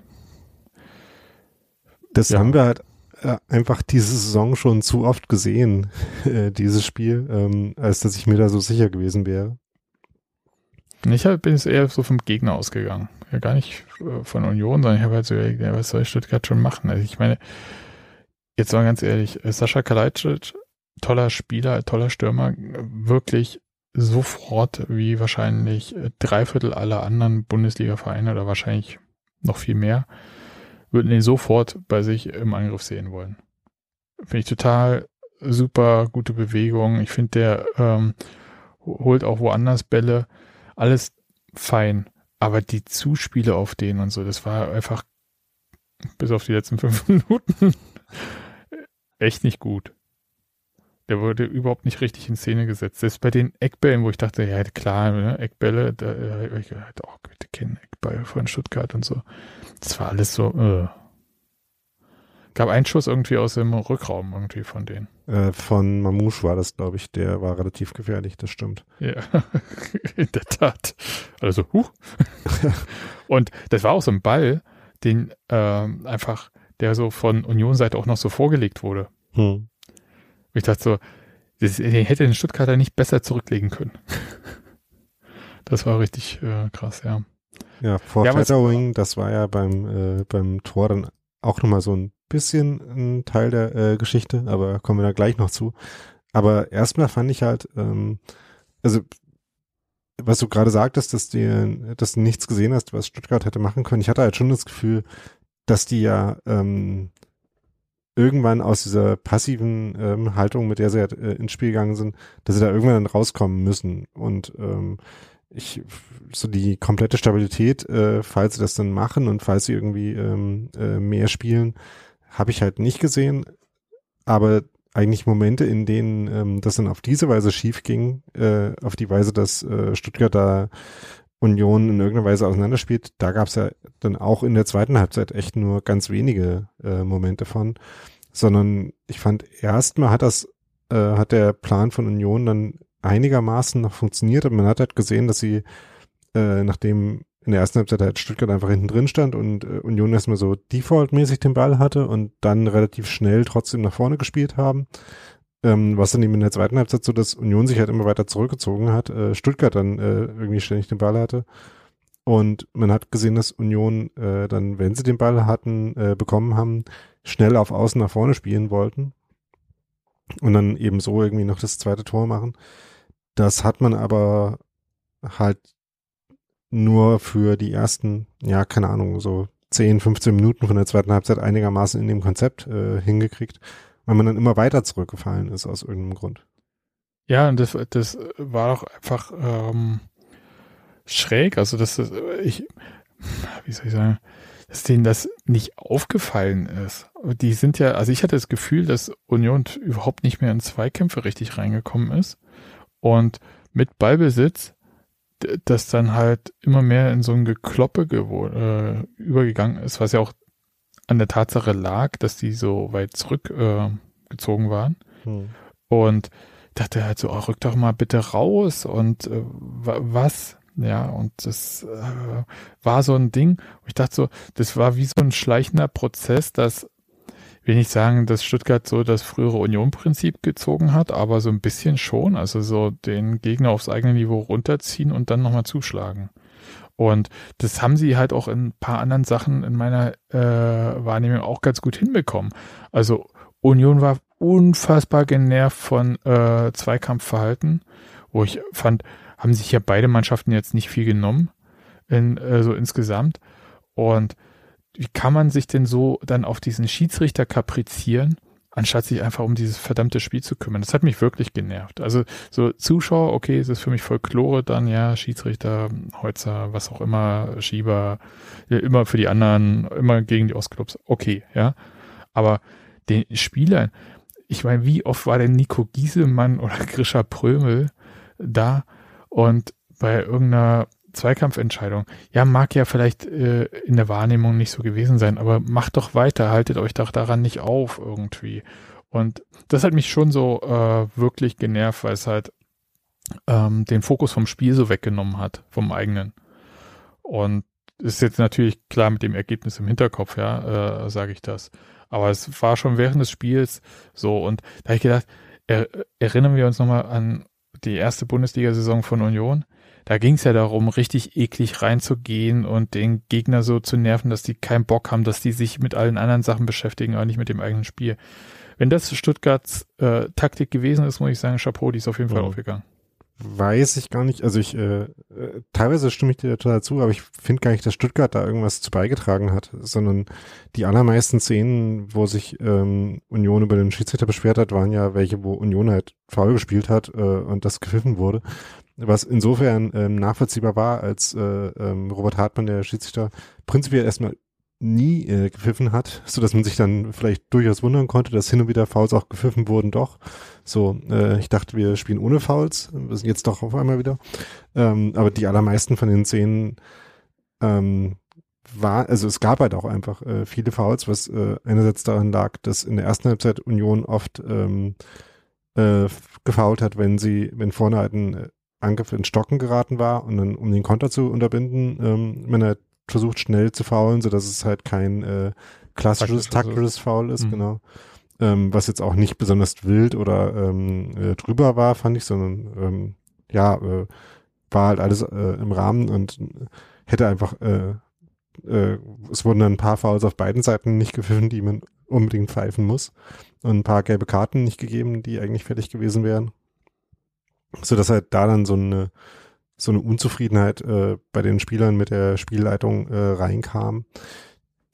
das ja. haben wir halt einfach diese Saison schon zu oft gesehen, äh, dieses Spiel, ähm, als dass ich mir da so sicher gewesen wäre. Ich hab, bin jetzt eher so vom Gegner ausgegangen. Ja, gar nicht äh, von Union, sondern ich habe halt so, ja, was soll Stuttgart schon machen? Also ich meine, jetzt mal ganz ehrlich, Sascha Kalajdzic, toller Spieler, toller Stürmer, wirklich sofort wie wahrscheinlich drei Viertel aller anderen Bundesliga-Vereine oder wahrscheinlich noch viel mehr würden ihn sofort bei sich im Angriff sehen wollen. finde ich total super gute Bewegung. Ich finde, der ähm, holt auch woanders Bälle. Alles fein. Aber die Zuspiele auf den und so, das war einfach bis auf die letzten fünf Minuten echt nicht gut. Der wurde überhaupt nicht richtig in Szene gesetzt. Selbst bei den Eckbällen, wo ich dachte, ja klar, ne, Eckbälle, da äh, ich dachte, oh, bitte kennen Eckball von Stuttgart und so. Das war alles so, äh. Gab einen Schuss irgendwie aus dem Rückraum irgendwie von denen. Äh, von Mamouche war das, glaube ich. Der war relativ gefährlich, das stimmt. Ja, in der Tat. Also, huh. und das war auch so ein Ball, den ähm, einfach, der so von Union-Seite auch noch so vorgelegt wurde. Hm. Ich dachte so, das, den hätte den Stuttgarter nicht besser zurücklegen können. das war richtig äh, krass, ja. Ja, Foreshadowing, ja, das war ja beim, äh, beim Tor dann auch nochmal so ein bisschen ein Teil der äh, Geschichte, aber kommen wir da gleich noch zu. Aber erstmal fand ich halt, ähm, also was du gerade sagtest, dass du, dass du nichts gesehen hast, was Stuttgart hätte machen können. Ich hatte halt schon das Gefühl, dass die ja ähm, irgendwann aus dieser passiven ähm, Haltung, mit der sie halt, äh, ins Spiel gegangen sind, dass sie da irgendwann dann rauskommen müssen. Und ähm, ich so die komplette Stabilität, äh, falls sie das dann machen und falls sie irgendwie ähm, äh, mehr spielen, habe ich halt nicht gesehen. Aber eigentlich Momente, in denen ähm, das dann auf diese Weise schief ging, äh, auf die Weise, dass äh, Stuttgart da Union in irgendeiner Weise auseinanderspielt, da gab es ja dann auch in der zweiten Halbzeit echt nur ganz wenige äh, Momente von, sondern ich fand erstmal hat das, äh, hat der Plan von Union dann einigermaßen noch funktioniert, aber man hat halt gesehen, dass sie, äh, nachdem in der ersten Halbzeit halt Stuttgart einfach hinten drin stand und äh, Union erstmal so defaultmäßig den Ball hatte und dann relativ schnell trotzdem nach vorne gespielt haben. Ähm, was dann eben in der zweiten Halbzeit so, dass Union sich halt immer weiter zurückgezogen hat, äh, Stuttgart dann äh, irgendwie ständig den Ball hatte. Und man hat gesehen, dass Union äh, dann, wenn sie den Ball hatten, äh, bekommen haben, schnell auf Außen nach vorne spielen wollten. Und dann eben so irgendwie noch das zweite Tor machen. Das hat man aber halt nur für die ersten, ja, keine Ahnung, so 10, 15 Minuten von der zweiten Halbzeit einigermaßen in dem Konzept äh, hingekriegt, weil man dann immer weiter zurückgefallen ist aus irgendeinem Grund. Ja, und das, das war doch einfach ähm, schräg. Also, dass das, ich, wie soll ich sagen, dass denen das nicht aufgefallen ist. Die sind ja, also ich hatte das Gefühl, dass Union überhaupt nicht mehr in Zweikämpfe richtig reingekommen ist. Und mit Ballbesitz das dann halt immer mehr in so ein Gekloppe äh, übergegangen ist, was ja auch an der Tatsache lag, dass die so weit zurückgezogen äh, waren. Hm. Und dachte halt so, oh, rück doch mal bitte raus und äh, was? Ja, und das äh, war so ein Ding. Ich dachte so, das war wie so ein schleichender Prozess, dass will nicht sagen, dass Stuttgart so das frühere Union-Prinzip gezogen hat, aber so ein bisschen schon. Also so den Gegner aufs eigene Niveau runterziehen und dann nochmal zuschlagen. Und das haben sie halt auch in ein paar anderen Sachen in meiner äh, Wahrnehmung auch ganz gut hinbekommen. Also Union war unfassbar genervt von äh, Zweikampfverhalten, wo ich fand, haben sich ja beide Mannschaften jetzt nicht viel genommen, in, äh, so insgesamt. Und wie kann man sich denn so dann auf diesen Schiedsrichter kaprizieren, anstatt sich einfach um dieses verdammte Spiel zu kümmern? Das hat mich wirklich genervt. Also so Zuschauer, okay, es ist für mich Folklore, dann ja, Schiedsrichter, Holzer, was auch immer, Schieber, immer für die anderen, immer gegen die Ostclubs, okay, ja. Aber den Spielern, ich meine, wie oft war denn Nico Giesemann oder Grisha Prömel da und bei irgendeiner Zweikampfentscheidung. Ja, mag ja vielleicht äh, in der Wahrnehmung nicht so gewesen sein, aber macht doch weiter, haltet euch doch daran nicht auf irgendwie. Und das hat mich schon so äh, wirklich genervt, weil es halt ähm, den Fokus vom Spiel so weggenommen hat, vom eigenen. Und ist jetzt natürlich klar mit dem Ergebnis im Hinterkopf, ja, äh, sage ich das. Aber es war schon während des Spiels so. Und da habe ich gedacht, er, erinnern wir uns nochmal an die erste Bundesliga-Saison von Union da ging es ja darum, richtig eklig reinzugehen und den Gegner so zu nerven, dass die keinen Bock haben, dass die sich mit allen anderen Sachen beschäftigen, aber nicht mit dem eigenen Spiel. Wenn das Stuttgarts äh, Taktik gewesen ist, muss ich sagen, Chapeau, die ist auf jeden Fall mhm. aufgegangen. weiß ich gar nicht. Also ich, äh, äh, teilweise stimme ich dir total zu, aber ich finde gar nicht, dass Stuttgart da irgendwas zu beigetragen hat, sondern die allermeisten Szenen, wo sich ähm, Union über den Schiedsrichter beschwert hat, waren ja welche, wo Union halt faul gespielt hat äh, und das gepfiffen wurde. Was insofern ähm, nachvollziehbar war, als äh, ähm, Robert Hartmann, der Schiedsrichter, prinzipiell erstmal nie äh, gepfiffen hat, so dass man sich dann vielleicht durchaus wundern konnte, dass hin und wieder Fouls auch gepfiffen wurden, doch. So, äh, ich dachte, wir spielen ohne Fouls, wir sind jetzt doch auf einmal wieder. Ähm, aber die allermeisten von den Szenen ähm, war, also es gab halt auch einfach äh, viele Fouls, was äh, einerseits daran lag, dass in der ersten Halbzeit Union oft ähm, äh, gefault hat, wenn sie, wenn vorne halt ein äh, Angriff in Stocken geraten war und dann, um den Konter zu unterbinden, ähm, wenn er versucht schnell zu faulen, so dass es halt kein äh, klassisches taktisches Foul ist, mhm. genau. Ähm, was jetzt auch nicht besonders wild oder ähm, äh, drüber war, fand ich, sondern ähm, ja, äh, war halt alles äh, im Rahmen und hätte einfach, äh, äh, es wurden dann ein paar Fouls auf beiden Seiten nicht gepfiffen, die man unbedingt pfeifen muss. Und ein paar gelbe Karten nicht gegeben, die eigentlich fertig gewesen wären. So dass halt da dann so eine so eine Unzufriedenheit äh, bei den Spielern mit der Spielleitung äh, reinkam,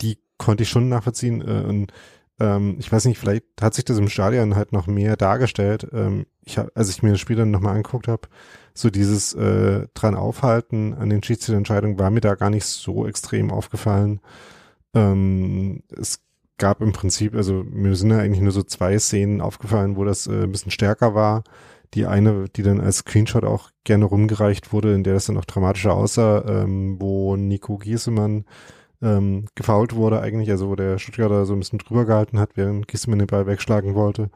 die konnte ich schon nachvollziehen. Äh, und ähm, ich weiß nicht, vielleicht hat sich das im Stadion halt noch mehr dargestellt. Ähm, ich hab, als ich mir das Spiel dann nochmal angeguckt habe, so dieses äh, dran aufhalten an den Schiedsrichterentscheidungen war mir da gar nicht so extrem aufgefallen. Ähm, es gab im Prinzip, also mir sind ja eigentlich nur so zwei Szenen aufgefallen, wo das äh, ein bisschen stärker war die eine, die dann als Screenshot auch gerne rumgereicht wurde, in der das dann auch dramatischer aussah, ähm, wo Nico Giesemann ähm, gefault wurde eigentlich, also wo der Stuttgarter so ein bisschen drüber gehalten hat, während Giesemann den Ball wegschlagen wollte.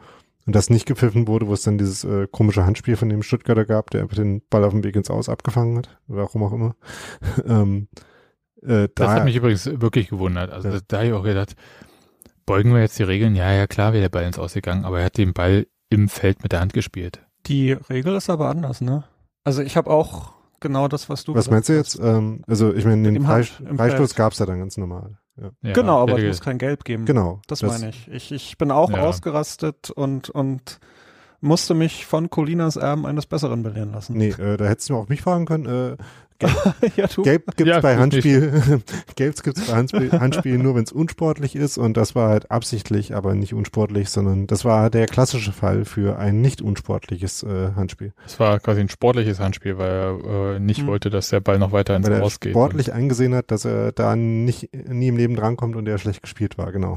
Und das nicht gepfiffen wurde, wo es dann dieses äh, komische Handspiel von dem Stuttgarter gab, der einfach den Ball auf dem Weg ins Aus abgefangen hat, warum auch immer. ähm, äh, das hat mich übrigens wirklich gewundert. Also ja. da habe ich auch gedacht, beugen wir jetzt die Regeln? Ja, ja, klar wäre der Ball ins Ausgegangen, aber er hat den Ball im Feld mit der Hand gespielt. Die Regel ist aber anders, ne? Also ich habe auch genau das, was du Was meinst du jetzt? Ähm, also ich meine, den Freistoß gab es ja dann ganz normal. Ja. Ja, genau, aber es muss kein Gelb geben. Genau. Das, das meine ich. ich. Ich bin auch ja. ausgerastet und, und musste mich von Colinas Erben eines Besseren belehren lassen. Nee, äh, da hättest du auch mich fragen können. Äh, ja, Gelb gibt's ja, bei Handspiel, Gelb gibt's bei Handspiel, Handspiel nur, wenn es unsportlich ist und das war halt absichtlich, aber nicht unsportlich, sondern das war der klassische Fall für ein nicht unsportliches äh, Handspiel. Es war quasi ein sportliches Handspiel, weil er äh, nicht hm. wollte, dass der Ball noch weiter ins Weil geht. sportlich eingesehen hat, dass er da nicht nie im Leben drankommt und er schlecht gespielt war, genau.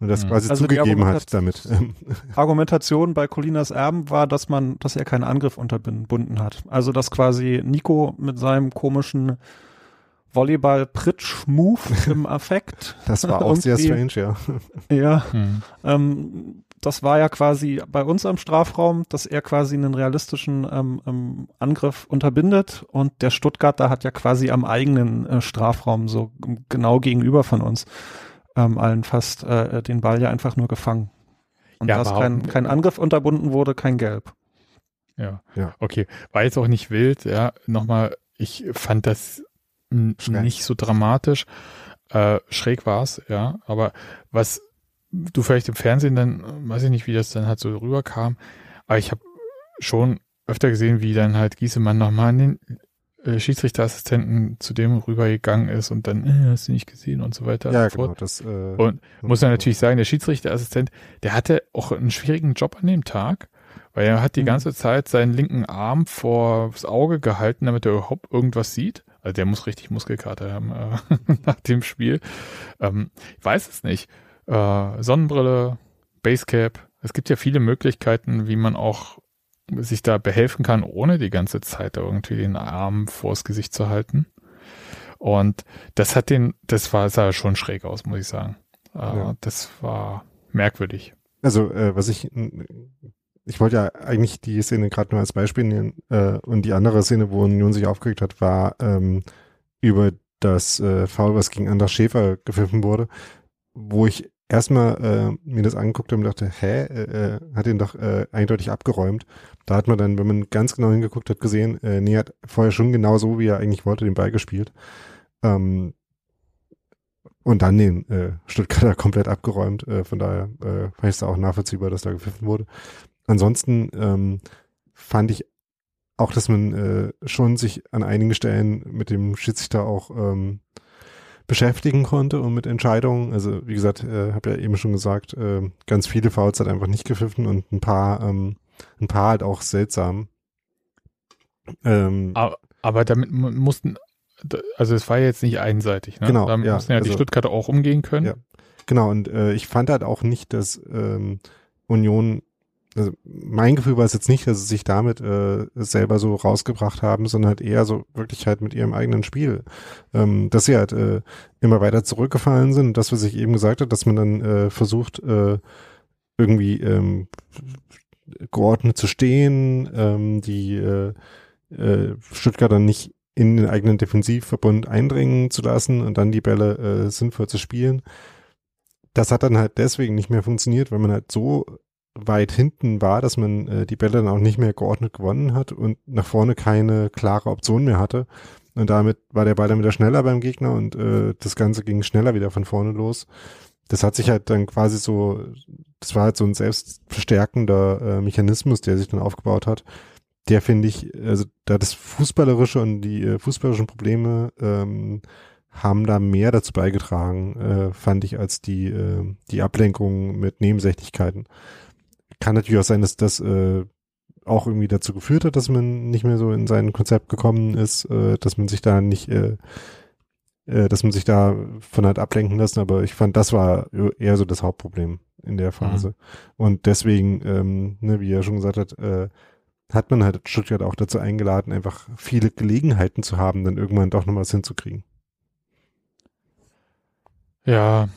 Und das hm. quasi also zugegeben hat damit. Argumentation bei Colinas Erben war, dass man, dass er keinen Angriff unterbunden hat. Also dass quasi Nico mit seinem komischen Volleyball-Pritsch-Move im Affekt. Das war auch sehr strange, ja. Ja. Hm. Ähm, das war ja quasi bei uns im Strafraum, dass er quasi einen realistischen ähm, ähm, Angriff unterbindet und der Stuttgarter hat ja quasi am eigenen äh, Strafraum so genau gegenüber von uns ähm, allen fast äh, den Ball ja einfach nur gefangen. Und ja, dass kein, kein Angriff unterbunden wurde, kein Gelb. Ja. ja, okay. War jetzt auch nicht wild, ja. Nochmal ich fand das Schräg. nicht so dramatisch. Äh, schräg war es, ja. Aber was du vielleicht im Fernsehen dann, weiß ich nicht, wie das dann halt so rüberkam, aber ich habe schon öfter gesehen, wie dann halt Giesemann nochmal an den äh, Schiedsrichterassistenten zu dem rübergegangen ist und dann, äh, hast du nicht gesehen und so weiter. Ja, und genau. Das, äh, und muss man natürlich sagen, der Schiedsrichterassistent, der hatte auch einen schwierigen Job an dem Tag, weil er hat die mhm. ganze Zeit seinen linken Arm vors Auge gehalten, damit er überhaupt irgendwas sieht. Also der muss richtig Muskelkater haben äh, nach dem Spiel. Ähm, ich weiß es nicht. Äh, Sonnenbrille, Basecap. Es gibt ja viele Möglichkeiten, wie man auch sich da behelfen kann, ohne die ganze Zeit irgendwie den Arm vors Gesicht zu halten. Und das hat den, das war, sah schon schräg aus, muss ich sagen. Äh, ja. Das war merkwürdig. Also, äh, was ich ich wollte ja eigentlich die Szene gerade nur als Beispiel nehmen äh, und die andere Szene, wo Union sich aufgeregt hat, war ähm, über das äh, Foul, was gegen Anders Schäfer gepfiffen wurde, wo ich erstmal äh, mir das angeguckt habe und dachte, hä, äh, äh, hat ihn doch äh, eindeutig abgeräumt. Da hat man dann, wenn man ganz genau hingeguckt hat, gesehen, äh, nee, hat vorher schon genau so, wie er eigentlich wollte, den Ball gespielt. Ähm, und dann den äh, Stuttgarter komplett abgeräumt. Äh, von daher äh, fand ich es auch nachvollziehbar, dass da gepfiffen wurde. Ansonsten ähm, fand ich auch, dass man äh, schon sich an einigen Stellen mit dem Schiedsrichter auch ähm, beschäftigen konnte und mit Entscheidungen. Also wie gesagt, äh, habe ja eben schon gesagt, äh, ganz viele Fouls hat einfach nicht gepfiffen und ein paar, ähm, ein paar halt auch seltsam. Ähm, aber, aber damit mussten, also es war jetzt nicht einseitig, ne? Genau. Da ja, mussten ja also, die Stuttgarter auch umgehen können. Ja, genau. Und äh, ich fand halt auch nicht, dass ähm, Union also mein Gefühl war es jetzt nicht, dass sie sich damit äh, selber so rausgebracht haben, sondern halt eher so wirklich halt mit ihrem eigenen Spiel. Ähm, dass sie halt äh, immer weiter zurückgefallen sind. Und das, was ich eben gesagt habe, dass man dann äh, versucht, äh, irgendwie ähm, geordnet zu stehen, ähm, die äh, äh, Stuttgarter nicht in den eigenen Defensivverbund eindringen zu lassen und dann die Bälle äh, sinnvoll zu spielen. Das hat dann halt deswegen nicht mehr funktioniert, weil man halt so weit hinten war, dass man äh, die Bälle dann auch nicht mehr geordnet gewonnen hat und nach vorne keine klare Option mehr hatte. Und damit war der Ball dann wieder schneller beim Gegner und äh, das Ganze ging schneller wieder von vorne los. Das hat sich halt dann quasi so, das war halt so ein selbstverstärkender äh, Mechanismus, der sich dann aufgebaut hat. Der finde ich, also da das Fußballerische und die äh, fußballerischen Probleme ähm, haben da mehr dazu beigetragen, äh, fand ich, als die, äh, die Ablenkung mit Nebensächlichkeiten kann natürlich auch sein, dass das äh, auch irgendwie dazu geführt hat, dass man nicht mehr so in sein Konzept gekommen ist, äh, dass man sich da nicht, äh, äh, dass man sich da von hat ablenken lassen, aber ich fand, das war eher so das Hauptproblem in der Phase. Mhm. Und deswegen, ähm, ne, wie er schon gesagt hat, äh, hat man halt Stuttgart auch dazu eingeladen, einfach viele Gelegenheiten zu haben, dann irgendwann doch noch was hinzukriegen. Ja,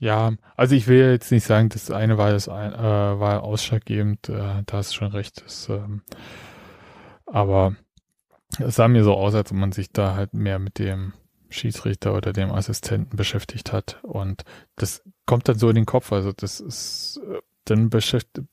ja, also ich will jetzt nicht sagen, das eine war das ein, äh, war ausschlaggebend, äh, da hast du schon recht. Das, ähm, aber es sah mir so aus, als ob man sich da halt mehr mit dem Schiedsrichter oder dem Assistenten beschäftigt hat. Und das kommt dann so in den Kopf. Also das ist, äh, dann beschäftigt,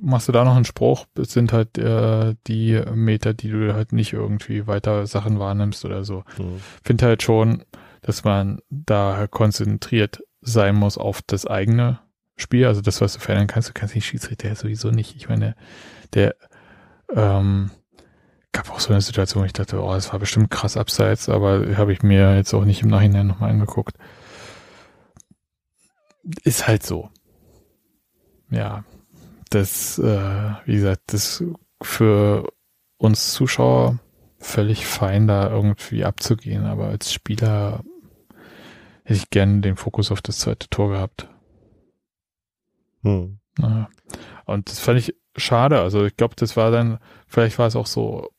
machst du da noch einen Spruch, es sind halt äh, die Meter, die du halt nicht irgendwie weiter Sachen wahrnimmst oder so. Mhm. Finde halt schon, dass man da konzentriert sein muss auf das eigene Spiel, also das, was du verändern kannst. Du kannst den Schiedsrichter sowieso nicht. Ich meine, der ähm, gab auch so eine Situation, wo ich dachte, oh, das war bestimmt krass abseits, aber habe ich mir jetzt auch nicht im Nachhinein nochmal angeguckt. Ist halt so. Ja, das, äh, wie gesagt, das für uns Zuschauer völlig fein, da irgendwie abzugehen, aber als Spieler hätte ich gerne den Fokus auf das zweite Tor gehabt. Hm. Naja. Und das fand ich schade. Also ich glaube, das war dann, vielleicht war es auch so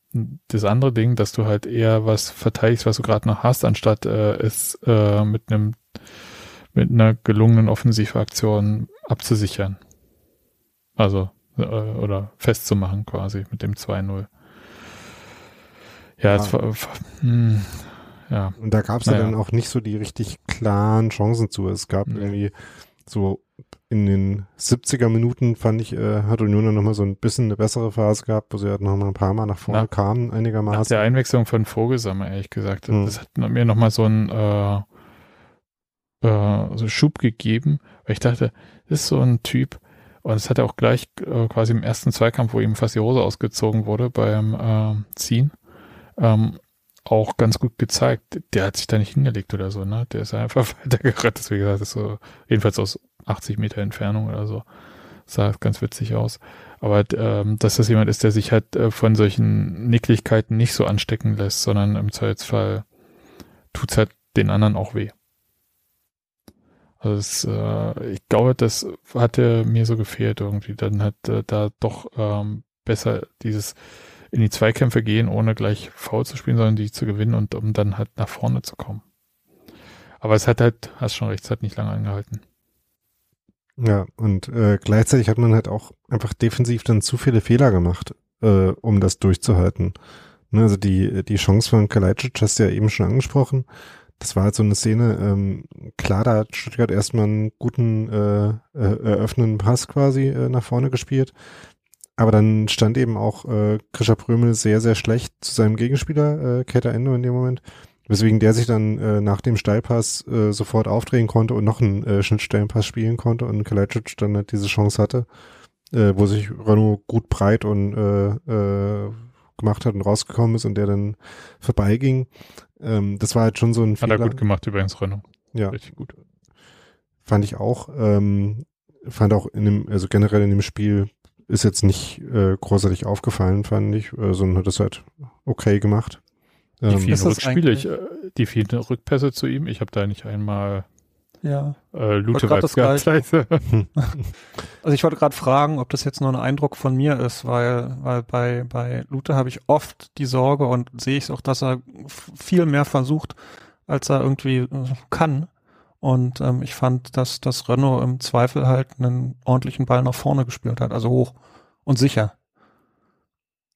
das andere Ding, dass du halt eher was verteidigst, was du gerade noch hast, anstatt äh, es äh, mit einem mit einer gelungenen Offensivaktion abzusichern. Also äh, oder festzumachen quasi mit dem 2-0. Ja, es war, mh, hm, ja. Und da gab es naja. ja dann auch nicht so die richtig klaren Chancen zu. Es gab mhm. irgendwie so in den 70er Minuten fand ich, äh, hat Union dann nochmal so ein bisschen eine bessere Phase gehabt, wo sie halt nochmal ein paar Mal nach vorne nach, kamen, einigermaßen. Nach der Einwechslung von Vogelsammer, ehrlich gesagt. Mhm. Das hat mir nochmal so ein äh, äh, so Schub gegeben, weil ich dachte, das ist so ein Typ, und es hat er auch gleich äh, quasi im ersten Zweikampf, wo ihm fast die Hose ausgezogen wurde beim äh, Ziehen. Ähm, auch ganz gut gezeigt. Der hat sich da nicht hingelegt oder so, ne? Der ist einfach weitergerettet, wie gesagt, ist so, jedenfalls aus 80 Meter Entfernung oder so. Sah ganz witzig aus. Aber ähm, dass das jemand ist, der sich halt äh, von solchen Nicklichkeiten nicht so anstecken lässt, sondern im Zweifelsfall tut's halt den anderen auch weh. Also das, äh, ich glaube, das hatte mir so gefehlt irgendwie. Dann hat äh, da doch ähm, besser dieses in die Zweikämpfe gehen, ohne gleich faul zu spielen, sondern die zu gewinnen und um dann halt nach vorne zu kommen. Aber es hat halt, hast schon recht, es hat nicht lange angehalten. Ja, und äh, gleichzeitig hat man halt auch einfach defensiv dann zu viele Fehler gemacht, äh, um das durchzuhalten. Ne, also die, die Chance von Kalajdzic hast du ja eben schon angesprochen. Das war halt so eine Szene, ähm, klar, da hat Stuttgart erstmal einen guten äh, äh, eröffnenden Pass quasi äh, nach vorne gespielt. Aber dann stand eben auch äh, Krischer Prömel sehr, sehr schlecht zu seinem Gegenspieler, äh, Keter Endo in dem Moment. Weswegen der sich dann äh, nach dem Steilpass äh, sofort aufdrehen konnte und noch einen äh, Schnittstellenpass spielen konnte und Kalajdzic dann halt diese Chance hatte, äh, wo sich Renault gut breit und äh, äh, gemacht hat und rausgekommen ist und der dann vorbeiging. Ähm, das war halt schon so ein Hat Fehler. er gut gemacht übrigens, Renault. Ja, Richtig gut. fand ich auch. Ähm, fand auch in dem, also generell in dem Spiel ist jetzt nicht äh, großartig aufgefallen, fand ich, äh, sondern hat das halt okay gemacht. Die Ähm, vielen Ist das Rückspiele, ich, äh, die vielen Rückpässe zu ihm, ich habe da nicht einmal Ja. äh, Lute das gehabt. Also ich wollte gerade fragen, ob das jetzt nur ein Eindruck von mir ist, weil, weil bei, bei Lute habe ich oft die Sorge und sehe ich auch, dass er viel mehr versucht, als er irgendwie äh, kann. Und ähm, ich fand, dass das Renault im Zweifel halt einen ordentlichen Ball nach vorne gespielt hat, also hoch und sicher.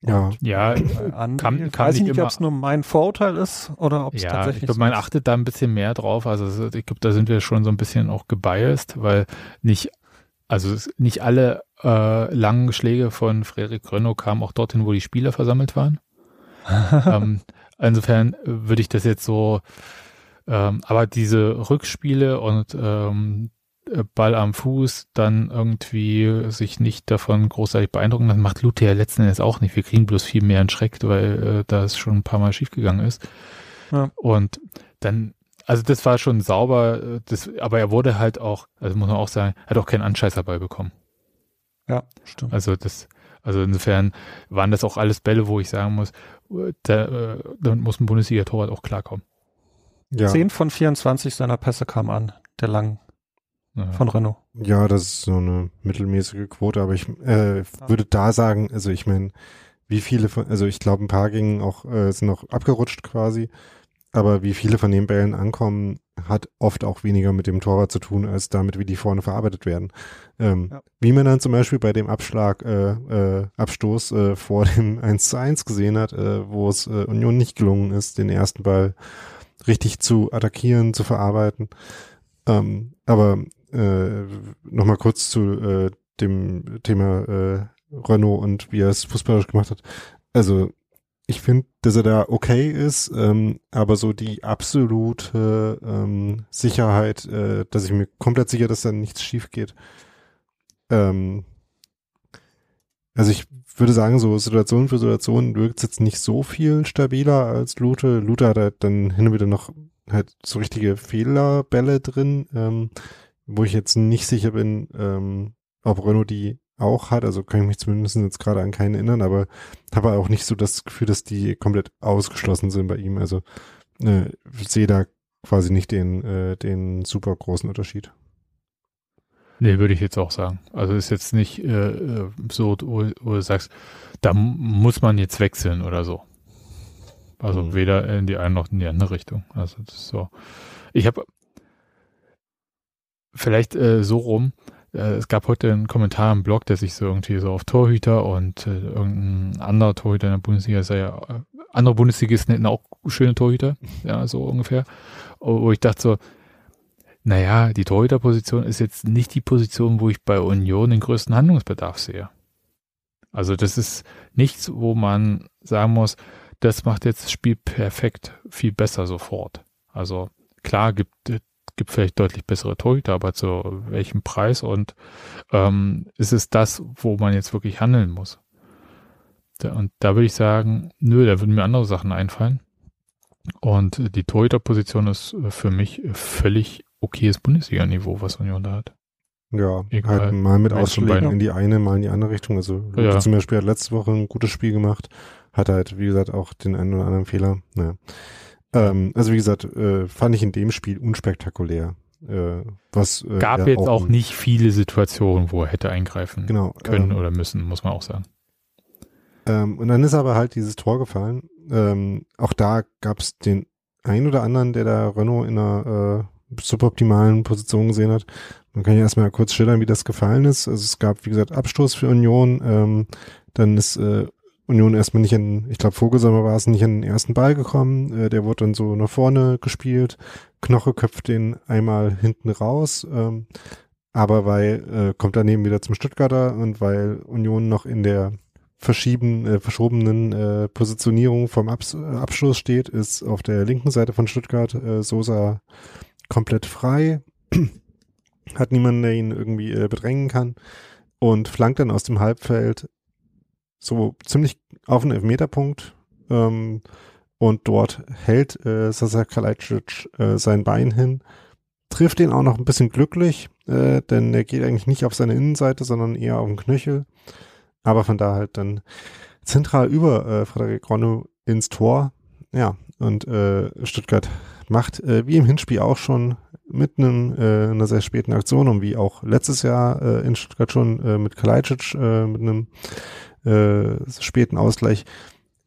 ja, Ja, Bei Andi, Kam- kam weiß ich nicht ob es nur mein Vorurteil ist oder ob es ja, tatsächlich ich glaube, man ist. achtet da ein bisschen mehr drauf. Also ich glaube, da sind wir schon so ein bisschen auch gebiased, weil nicht, also nicht alle äh, langen Schläge von Frederik Renault kamen auch dorthin, wo die Spieler versammelt waren. ähm, insofern würde ich das jetzt so, ähm, aber diese Rückspiele und ähm, äh, Ball am Fuß dann irgendwie sich nicht davon großartig beeindrucken lassen, macht Lute ja letzten Endes auch nicht. Wir kriegen bloß viel mehr einen Schreck, weil äh, da es schon ein paar Mal schiefgegangen ist. Ja. Und dann, also das war schon sauber, äh, das, aber er wurde halt auch, also muss man auch sagen, hat auch keinen Anscheißerball bekommen. Ja, stimmt. Also das, also insofern waren das auch alles Bälle, wo ich sagen muss, äh, da, äh, damit muss ein Bundesliga-Torwart auch klarkommen. Ja, 10 von 24 seiner Pässe kamen an, der langen Ja. von Renault. ja, das ist so eine mittelmäßige Quote, aber ich äh, würde da sagen, also ich meine, wie viele von, also ich glaube, ein paar gingen auch, äh, sind auch abgerutscht quasi, aber wie viele von den Bällen ankommen, hat oft auch weniger mit dem Torwart zu tun, als damit, wie die vorne verarbeitet werden. Ähm, Ja. Wie man dann zum Beispiel bei dem Abschlag, äh, äh, Abstoß äh, vor dem 1 zu 1 gesehen hat, äh, wo es äh, Union nicht gelungen ist, den ersten Ball richtig zu attackieren, zu verarbeiten. Ähm, aber äh, nochmal kurz zu äh, dem Thema äh, Renault und wie er es fußballerisch gemacht hat. Also ich finde, dass er da okay ist, ähm, aber so die absolute ähm, Sicherheit, äh, dass ich mir komplett sicher, dass da nichts schief geht. Ähm, also ich würde sagen, so Situation für Situation wirkt es jetzt nicht so viel stabiler als Lute. Lute hat halt dann hin und wieder noch halt so richtige Fehlerbälle drin, ähm, wo ich jetzt nicht sicher bin, ähm, ob Renault die auch hat. Also kann ich mich zumindest jetzt gerade an keinen erinnern, aber habe auch nicht so das Gefühl, dass die komplett ausgeschlossen sind bei ihm. Also äh, sehe da quasi nicht den, äh, den super großen Unterschied. Nee, würde ich jetzt auch sagen. Also ist jetzt nicht äh, äh, so, wo, wo du sagst, da muss man jetzt wechseln oder so. Also Mhm. weder in die eine noch in die andere Richtung. Also das ist so. Ich habe vielleicht äh, so rum, äh, es gab heute einen Kommentar im Blog, der sich so irgendwie so auf Torhüter und äh, irgendein anderer Torhüter in der Bundesliga, sei ja, äh, andere Bundesligisten hätten auch schöne Torhüter, ja, so ungefähr. Wo ich dachte so, naja, die Torhüterposition ist jetzt nicht die Position, wo ich bei Union den größten Handlungsbedarf sehe. Also das ist nichts, wo man sagen muss, das macht jetzt das Spiel perfekt viel besser sofort. Also klar gibt gibt vielleicht deutlich bessere Torhüter, aber zu welchem Preis und ähm, ist es das, wo man jetzt wirklich handeln muss? Da, und da würde ich sagen, nö, da würden mir andere Sachen einfallen. Und die Torhüterposition ist für mich völlig okayes Bundesliga-Niveau, was Union da hat. Ja, Egal. halt mal mit Ausschlägen in die eine, mal in die andere Richtung. Also Ja. zum Beispiel hat letzte Woche ein gutes Spiel gemacht, hat halt, wie gesagt, auch den einen oder anderen Fehler. Naja. Ähm, also wie gesagt, äh, fand ich in dem Spiel unspektakulär. Äh, was äh, Gab ja jetzt auch ein- nicht viele Situationen, wo er hätte eingreifen genau, können ähm, oder müssen, muss man auch sagen. Ähm, und dann ist aber halt dieses Tor gefallen. Ähm, auch da gab es den einen oder anderen, der da Renault in einer äh, suboptimalen Position gesehen hat. Man kann ja erstmal kurz schildern, wie das gefallen ist. Also es gab, wie gesagt, Abstoß für Union. Ähm, dann ist äh, Union erstmal nicht an, ich glaube Vogelsommer war es, nicht an den ersten Ball gekommen. Äh, der wurde dann so nach vorne gespielt. Knoche köpft den einmal hinten raus. Ähm, aber weil, äh, kommt daneben wieder zum Stuttgarter und weil Union noch in der verschieben, äh, verschobenen äh, Positionierung vom Abs Abschluss steht, ist auf der linken Seite von Stuttgart äh, Sosa komplett frei. Hat niemanden, der ihn irgendwie äh, bedrängen kann. Und flankt dann aus dem Halbfeld so ziemlich auf den Elfmeterpunkt ähm, und dort hält äh, Sasa Kalajdzic äh, sein Bein hin, trifft ihn auch noch ein bisschen glücklich, äh, denn er geht eigentlich nicht auf seine Innenseite, sondern eher auf den Knöchel. Aber von da halt dann zentral über äh, Frederik Ronno ins Tor. Ja, und äh, Stuttgart macht äh, wie im Hinspiel auch schon mit einem, äh, einer sehr späten Aktion und wie auch letztes Jahr äh, in Stuttgart schon äh, mit Kalajdzic äh, mit einem äh, späten Ausgleich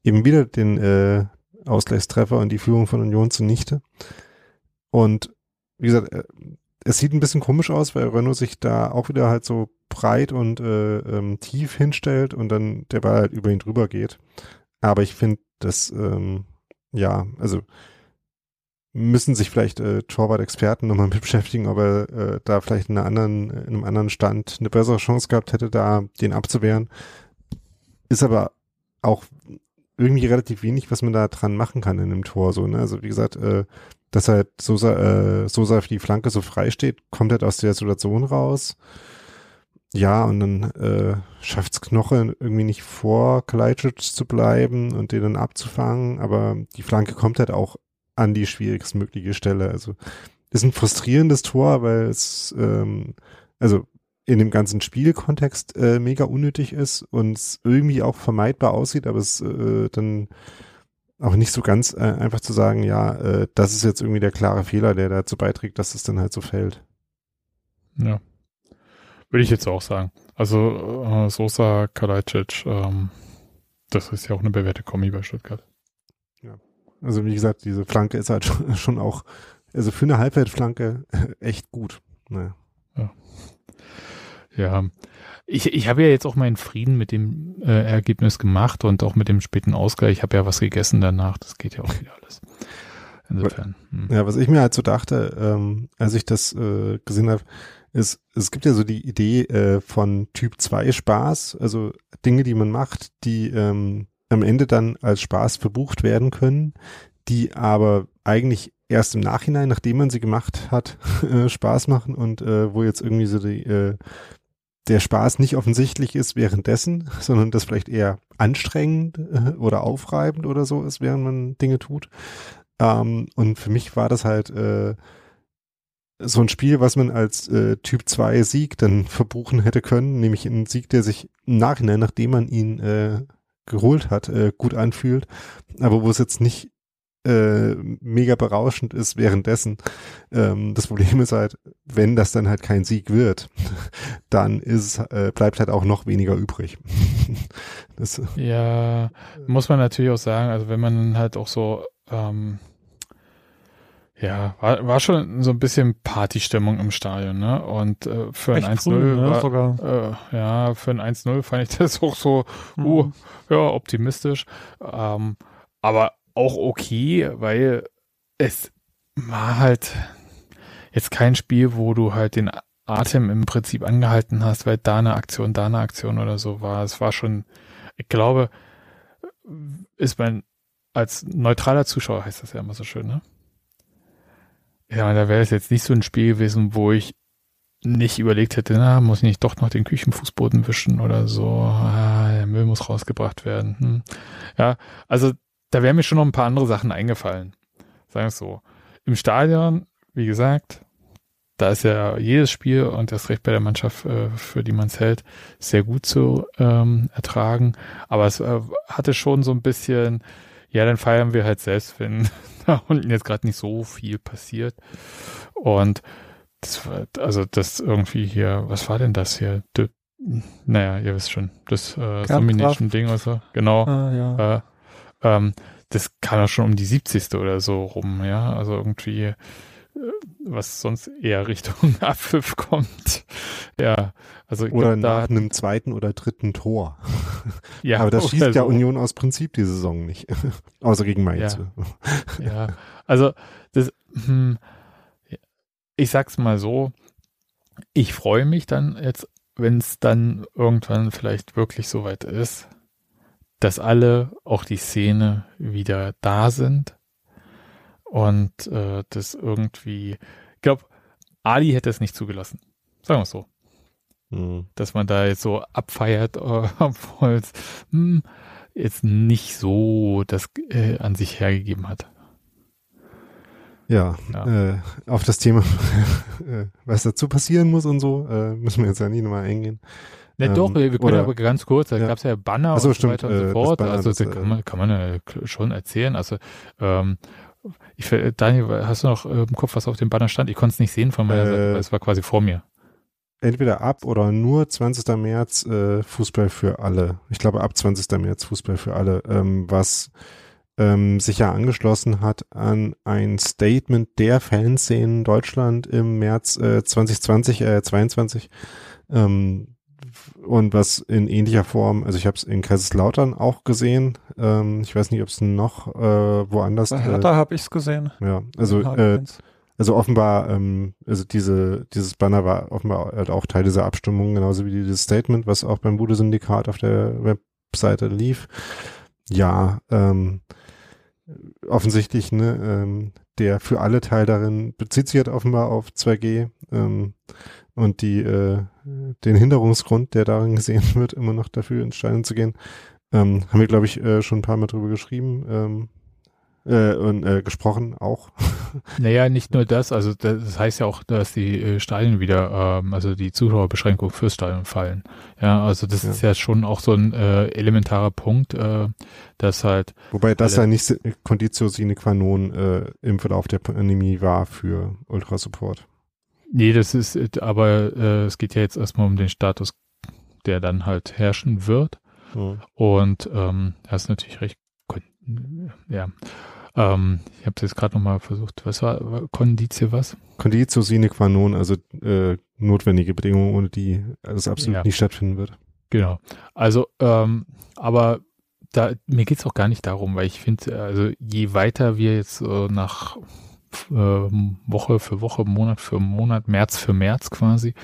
eben wieder den äh, Ausgleichstreffer und die Führung von Union zunichte. Und wie gesagt, äh, es sieht ein bisschen komisch aus, weil Renault sich da auch wieder halt so breit und äh, ähm, tief hinstellt und dann der Ball halt über ihn drüber geht. Aber ich finde, das, ähm, ja, also müssen sich vielleicht äh, Torwart-Experten nochmal mit beschäftigen, ob er äh, da vielleicht in, einer anderen, in einem anderen Stand eine bessere Chance gehabt hätte, da den abzuwehren. Ist aber auch irgendwie relativ wenig, was man da dran machen kann in dem Tor. So, ne? Also wie gesagt, äh, dass halt Sosa, äh, Sosa für die Flanke so frei steht, kommt halt aus der Situation raus. Ja, und dann äh, schafft's Knoche irgendwie nicht vor Kalajdzic zu bleiben und den dann abzufangen, aber die Flanke kommt halt auch an die schwierigstmögliche Stelle. Also ist ein frustrierendes Tor, weil es ähm, also in dem ganzen Spielkontext äh, mega unnötig ist und irgendwie auch vermeidbar aussieht, aber es äh, dann auch nicht so ganz äh, einfach zu sagen, ja, äh, das ist jetzt irgendwie der klare Fehler, der dazu beiträgt, dass es dann halt so fällt. Ja. Würde ich jetzt auch sagen. Also äh, Sosa, Kalajdzic, ähm, das ist ja auch eine bewährte Kombi bei Stuttgart. Also wie gesagt, diese Flanke ist halt schon, schon auch, also für eine Halbfeldflanke echt gut. Naja. Ja. Ja, ich, ich habe ja jetzt auch meinen Frieden mit dem äh, Ergebnis gemacht und auch mit dem späten Ausgleich. Ich habe ja was gegessen danach. Das geht ja auch wieder alles. Insofern. Hm. Ja, was ich mir halt so dachte, ähm, als ich das äh, gesehen habe, ist, es gibt ja so die Idee äh, von Typ 2 Spaß, also Dinge, die man macht, die ähm, am Ende dann als Spaß verbucht werden können, die aber eigentlich erst im Nachhinein, nachdem man sie gemacht hat, äh, Spaß machen und äh, wo jetzt irgendwie so die äh, der Spaß nicht offensichtlich ist währenddessen, sondern das vielleicht eher anstrengend äh, oder aufreibend oder so ist, während man Dinge tut. Ähm, und für mich war das halt äh, so ein Spiel, was man als äh, Typ 2 Sieg dann verbuchen hätte können, nämlich ein Sieg, der sich im Nachhinein, nachdem man ihn äh, geholt hat, äh, gut anfühlt, aber wo es jetzt nicht äh, mega berauschend ist währenddessen. Ähm, das Problem ist halt, wenn das dann halt kein Sieg wird, dann ist äh, bleibt halt auch noch weniger übrig. das, ja, muss man natürlich auch sagen, also wenn man halt auch so ähm, ja, war, war schon so ein bisschen Partystimmung im Stadion, ne? Und äh, für ein 1-0 ne, sogar. Äh, ja, für ein 1-0 fand ich das auch so, uh, mhm. uh, ja, optimistisch. Ähm, aber auch okay, weil es war halt jetzt kein Spiel, wo du halt den Atem im Prinzip angehalten hast, weil da eine Aktion, da eine Aktion oder so war. Es war schon, ich glaube, ist man als neutraler Zuschauer heißt das ja immer so schön, ne? Ja, da wäre es jetzt nicht so ein Spiel gewesen, wo ich nicht überlegt hätte, na, muss ich nicht doch noch den Küchenfußboden wischen oder so, ah, der Müll muss rausgebracht werden. Hm. Ja, also da wären mir schon noch ein paar andere Sachen eingefallen. Sagen wir es so. Im Stadion, wie gesagt, da ist ja jedes Spiel und das Recht bei der Mannschaft, äh, für die man es hält, sehr gut zu ähm, ertragen. Aber es äh, hatte schon so ein bisschen, ja, dann feiern wir halt selbst, wenn da unten jetzt gerade nicht so viel passiert. Und das war, also das irgendwie hier, was war denn das hier? D naja, ihr wisst schon, das äh, Domination-Ding oder so. Genau. Ah, ja. äh, ähm, das kam ja schon um die 70. oder so rum, ja. Also irgendwie, äh, was sonst eher Richtung Abpfiff kommt. Ja, also oder glaub, nach einem zweiten oder dritten Tor. Ja, aber das schießt ja so. Union aus Prinzip die Saison nicht, außer gegen Mainz. Ja, ja. also das, hm, ich sag's mal so, ich freue mich dann jetzt, wenn es dann irgendwann vielleicht wirklich soweit ist, dass alle, auch die Szene, wieder da sind und äh, das irgendwie, ich glaube, Ali hätte es nicht zugelassen. Sagen wir es so. mhm. dass man da jetzt so abfeiert, obwohl es hm, jetzt nicht so das äh, an sich hergegeben hat. Ja, ja. Äh, auf das Thema, äh, was dazu passieren muss und so, äh, müssen wir jetzt ja nie nochmal eingehen. Ne, ähm, doch, wir können oder, aber ganz kurz, da ja. gab es ja Banner so, und stimmt, so weiter und so äh, fort. Banner, also das, da kann man, kann man ja schon erzählen. Also ähm, ich, Daniel, hast du noch äh, im Kopf, was auf dem Banner stand? Ich konnte es nicht sehen von meiner Seite, weil es war quasi vor mir. Entweder ab oder nur 20. März äh, Fußball für alle. Ich glaube ab 20. März Fußball für alle, ähm, was ähm, sich ja angeschlossen hat an ein Statement der Fanszenen Deutschland im März äh, 2020, äh, 22. Ähm, und was in ähnlicher Form, also ich habe es in Kaiserslautern auch gesehen. Ähm, ich weiß nicht, ob es noch äh, woanders. Bei Hertha äh, habe ich es gesehen. Ja, also äh, also offenbar, ähm, also diese dieses Banner war offenbar halt auch Teil dieser Abstimmung, genauso wie dieses Statement, was auch beim Bude-Syndikat auf der Webseite lief. Ja, ähm, offensichtlich, ne, ähm, der für alle Teil darin bezieht sich halt offenbar auf 2G ähm, und die äh, den Hinderungsgrund, der darin gesehen wird, immer noch dafür ins Stein zu gehen, ähm, haben wir, glaube ich, äh, schon ein paar Mal drüber geschrieben ähm, äh, und äh, gesprochen auch. Naja, nicht nur das, also das heißt ja auch, dass die äh, Stadien wieder, ähm, also die Zuschauerbeschränkungen fürs Stadion fallen. Ja, also das ja. ist ja schon auch so ein äh, elementarer Punkt, äh, dass halt. Wobei das ja nicht Conditio sine qua non äh, im Verlauf der Pandemie war für Ultrasupport. Nee, das ist, äh, aber äh, es geht ja jetzt erstmal um den Status, der dann halt herrschen wird. Mhm. Und ähm, hast natürlich recht. Ja. Ähm, ich habe jetzt gerade nochmal versucht. Was war Conditio was? Conditio sine qua non, also äh, notwendige Bedingungen, ohne die es absolut ja. nicht stattfinden wird. Genau. Also, ähm, aber da, mir geht's auch gar nicht darum, weil ich finde, also je weiter wir jetzt äh, nach äh, Woche für Woche, Monat für Monat, März für März quasi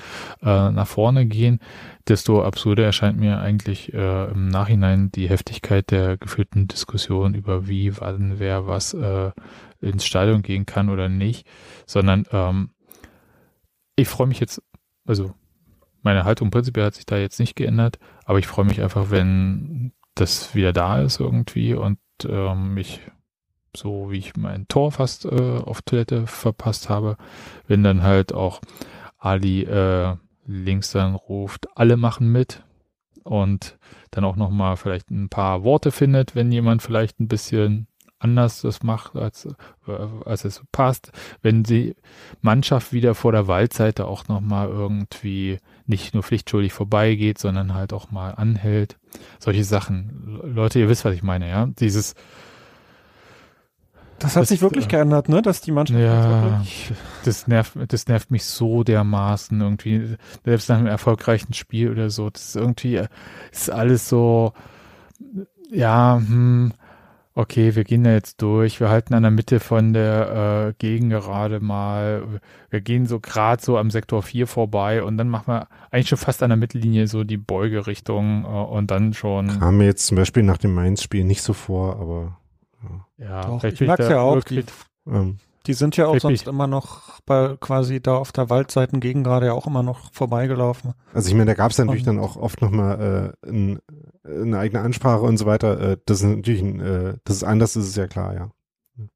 äh, nach vorne gehen, desto absurder erscheint mir eigentlich äh, im Nachhinein die Heftigkeit der geführten Diskussion über wie, wann, wer was äh, ins Stadion gehen kann oder nicht, sondern ähm, ich freue mich jetzt, also meine Haltung prinzipiell hat sich da jetzt nicht geändert, aber ich freue mich einfach, wenn das wieder da ist irgendwie und ähm, ich so wie ich mein Tor fast äh, auf Toilette verpasst habe, wenn dann halt auch Ali äh, links dann ruft, alle machen mit und dann auch nochmal vielleicht ein paar Worte findet, wenn jemand vielleicht ein bisschen anders das macht, als, äh, als es passt. Wenn die Mannschaft wieder vor der Waldseite auch nochmal irgendwie nicht nur pflichtschuldig vorbeigeht, sondern halt auch mal anhält. Solche Sachen. Leute, ihr wisst, was ich meine, ja? Dieses, das hat das, sich wirklich äh, geändert, ne? Dass die Mannschaft ja, das nervt, das nervt mich so dermaßen irgendwie. Selbst nach einem erfolgreichen Spiel oder so, das ist irgendwie, ist alles so, ja, hm, okay, wir gehen da jetzt durch, wir halten an der Mitte von der äh, Gegengerade mal, wir gehen so gerade so am Sektor 4 vorbei und dann machen wir eigentlich schon fast an der Mittellinie so die Beugerichtung äh, und dann schon. Kam mir jetzt zum Beispiel nach dem Mainz-Spiel nicht so vor, aber ja, Doch, ich merke ja auch, die, ähm, die sind ja auch sonst immer noch bei quasi da auf der Waldseiten gegen gerade ja auch immer noch vorbeigelaufen. Also ich meine, da gab es natürlich dann auch oft nochmal äh, ein, eine eigene Ansprache und so weiter. Äh, das ist natürlich ein, äh, das ist anders, das ist ja klar, ja.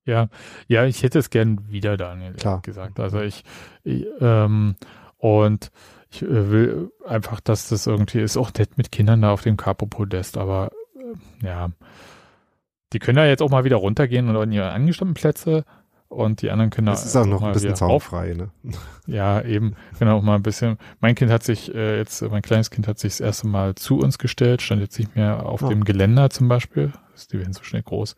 Ja, ja, ich hätte es gern wieder, Daniel, klar. gesagt. Also ich, ich ähm, und ich äh, will einfach, dass das irgendwie ist auch nett mit Kindern da auf dem Capo-Podest, aber äh, ja, die können ja jetzt auch mal wieder runtergehen und in ihre angestammten Plätze und die anderen können das ist auch noch ein bisschen zaunfrei, ne? Ja, eben, genau, auch mal ein bisschen. Mein Kind hat sich äh, jetzt, mein kleines Kind hat sich das erste Mal zu uns gestellt, stand jetzt nicht mehr auf oh. dem Geländer zum Beispiel. Die werden so schnell groß.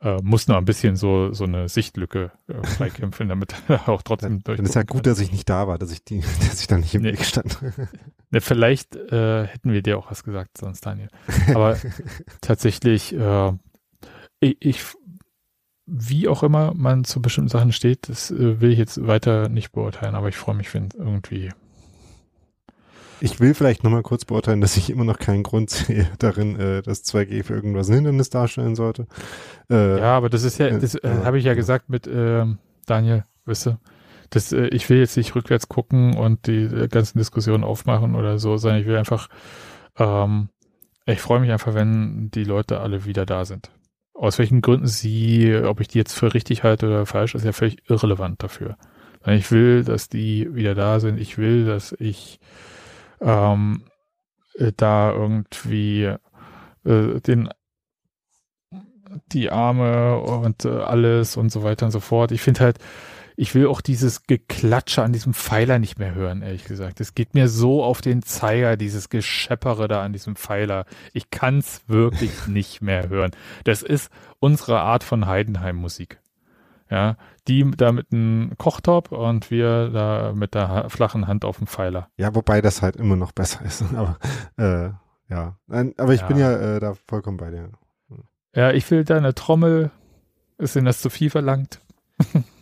Äh, muss noch ein bisschen so, so eine Sichtlücke äh, freikämpfen, damit er auch trotzdem durch. Dann ist ja gut, dass ich nicht da war, dass ich die, dass ich da nicht im nee. Weg stand. Ne, vielleicht äh, hätten wir dir auch was gesagt, sonst Daniel. Aber tatsächlich, äh, ich, ich, wie auch immer man zu bestimmten Sachen steht, das äh, will ich jetzt weiter nicht beurteilen, aber ich freue mich, wenn irgendwie. Ich will vielleicht nochmal kurz beurteilen, dass ich immer noch keinen Grund sehe darin, äh, dass 2G für irgendwas ein Hindernis darstellen sollte. Äh, ja, aber das ist ja, das äh, habe ich ja gesagt mit äh, Daniel, wisst ihr, das, äh, ich will jetzt nicht rückwärts gucken und die äh, ganzen Diskussionen aufmachen oder so, sondern ich will einfach, ähm, ich freue mich einfach, wenn die Leute alle wieder da sind. Aus welchen Gründen sie, ob ich die jetzt für richtig halte oder falsch, ist ja völlig irrelevant dafür. Ich will, dass die wieder da sind. Ich will, dass ich ähm, äh, da irgendwie äh, den die Arme und äh, alles und so weiter und so fort. Ich finde halt, ich will auch dieses Geklatsche an diesem Pfeiler nicht mehr hören, ehrlich gesagt. Es geht mir so auf den Zeiger, dieses Gescheppere da an diesem Pfeiler. Ich kann es wirklich nicht mehr hören. Das ist unsere Art von Heidenheim-Musik. Ja, die da mit einem Kochtop und wir da mit der flachen Hand auf dem Pfeiler. Ja, wobei das halt immer noch besser ist. Aber äh, ja, aber ich ja. bin ja äh, da vollkommen bei dir. Ja, ich will da eine Trommel. Ist denn das zu viel verlangt?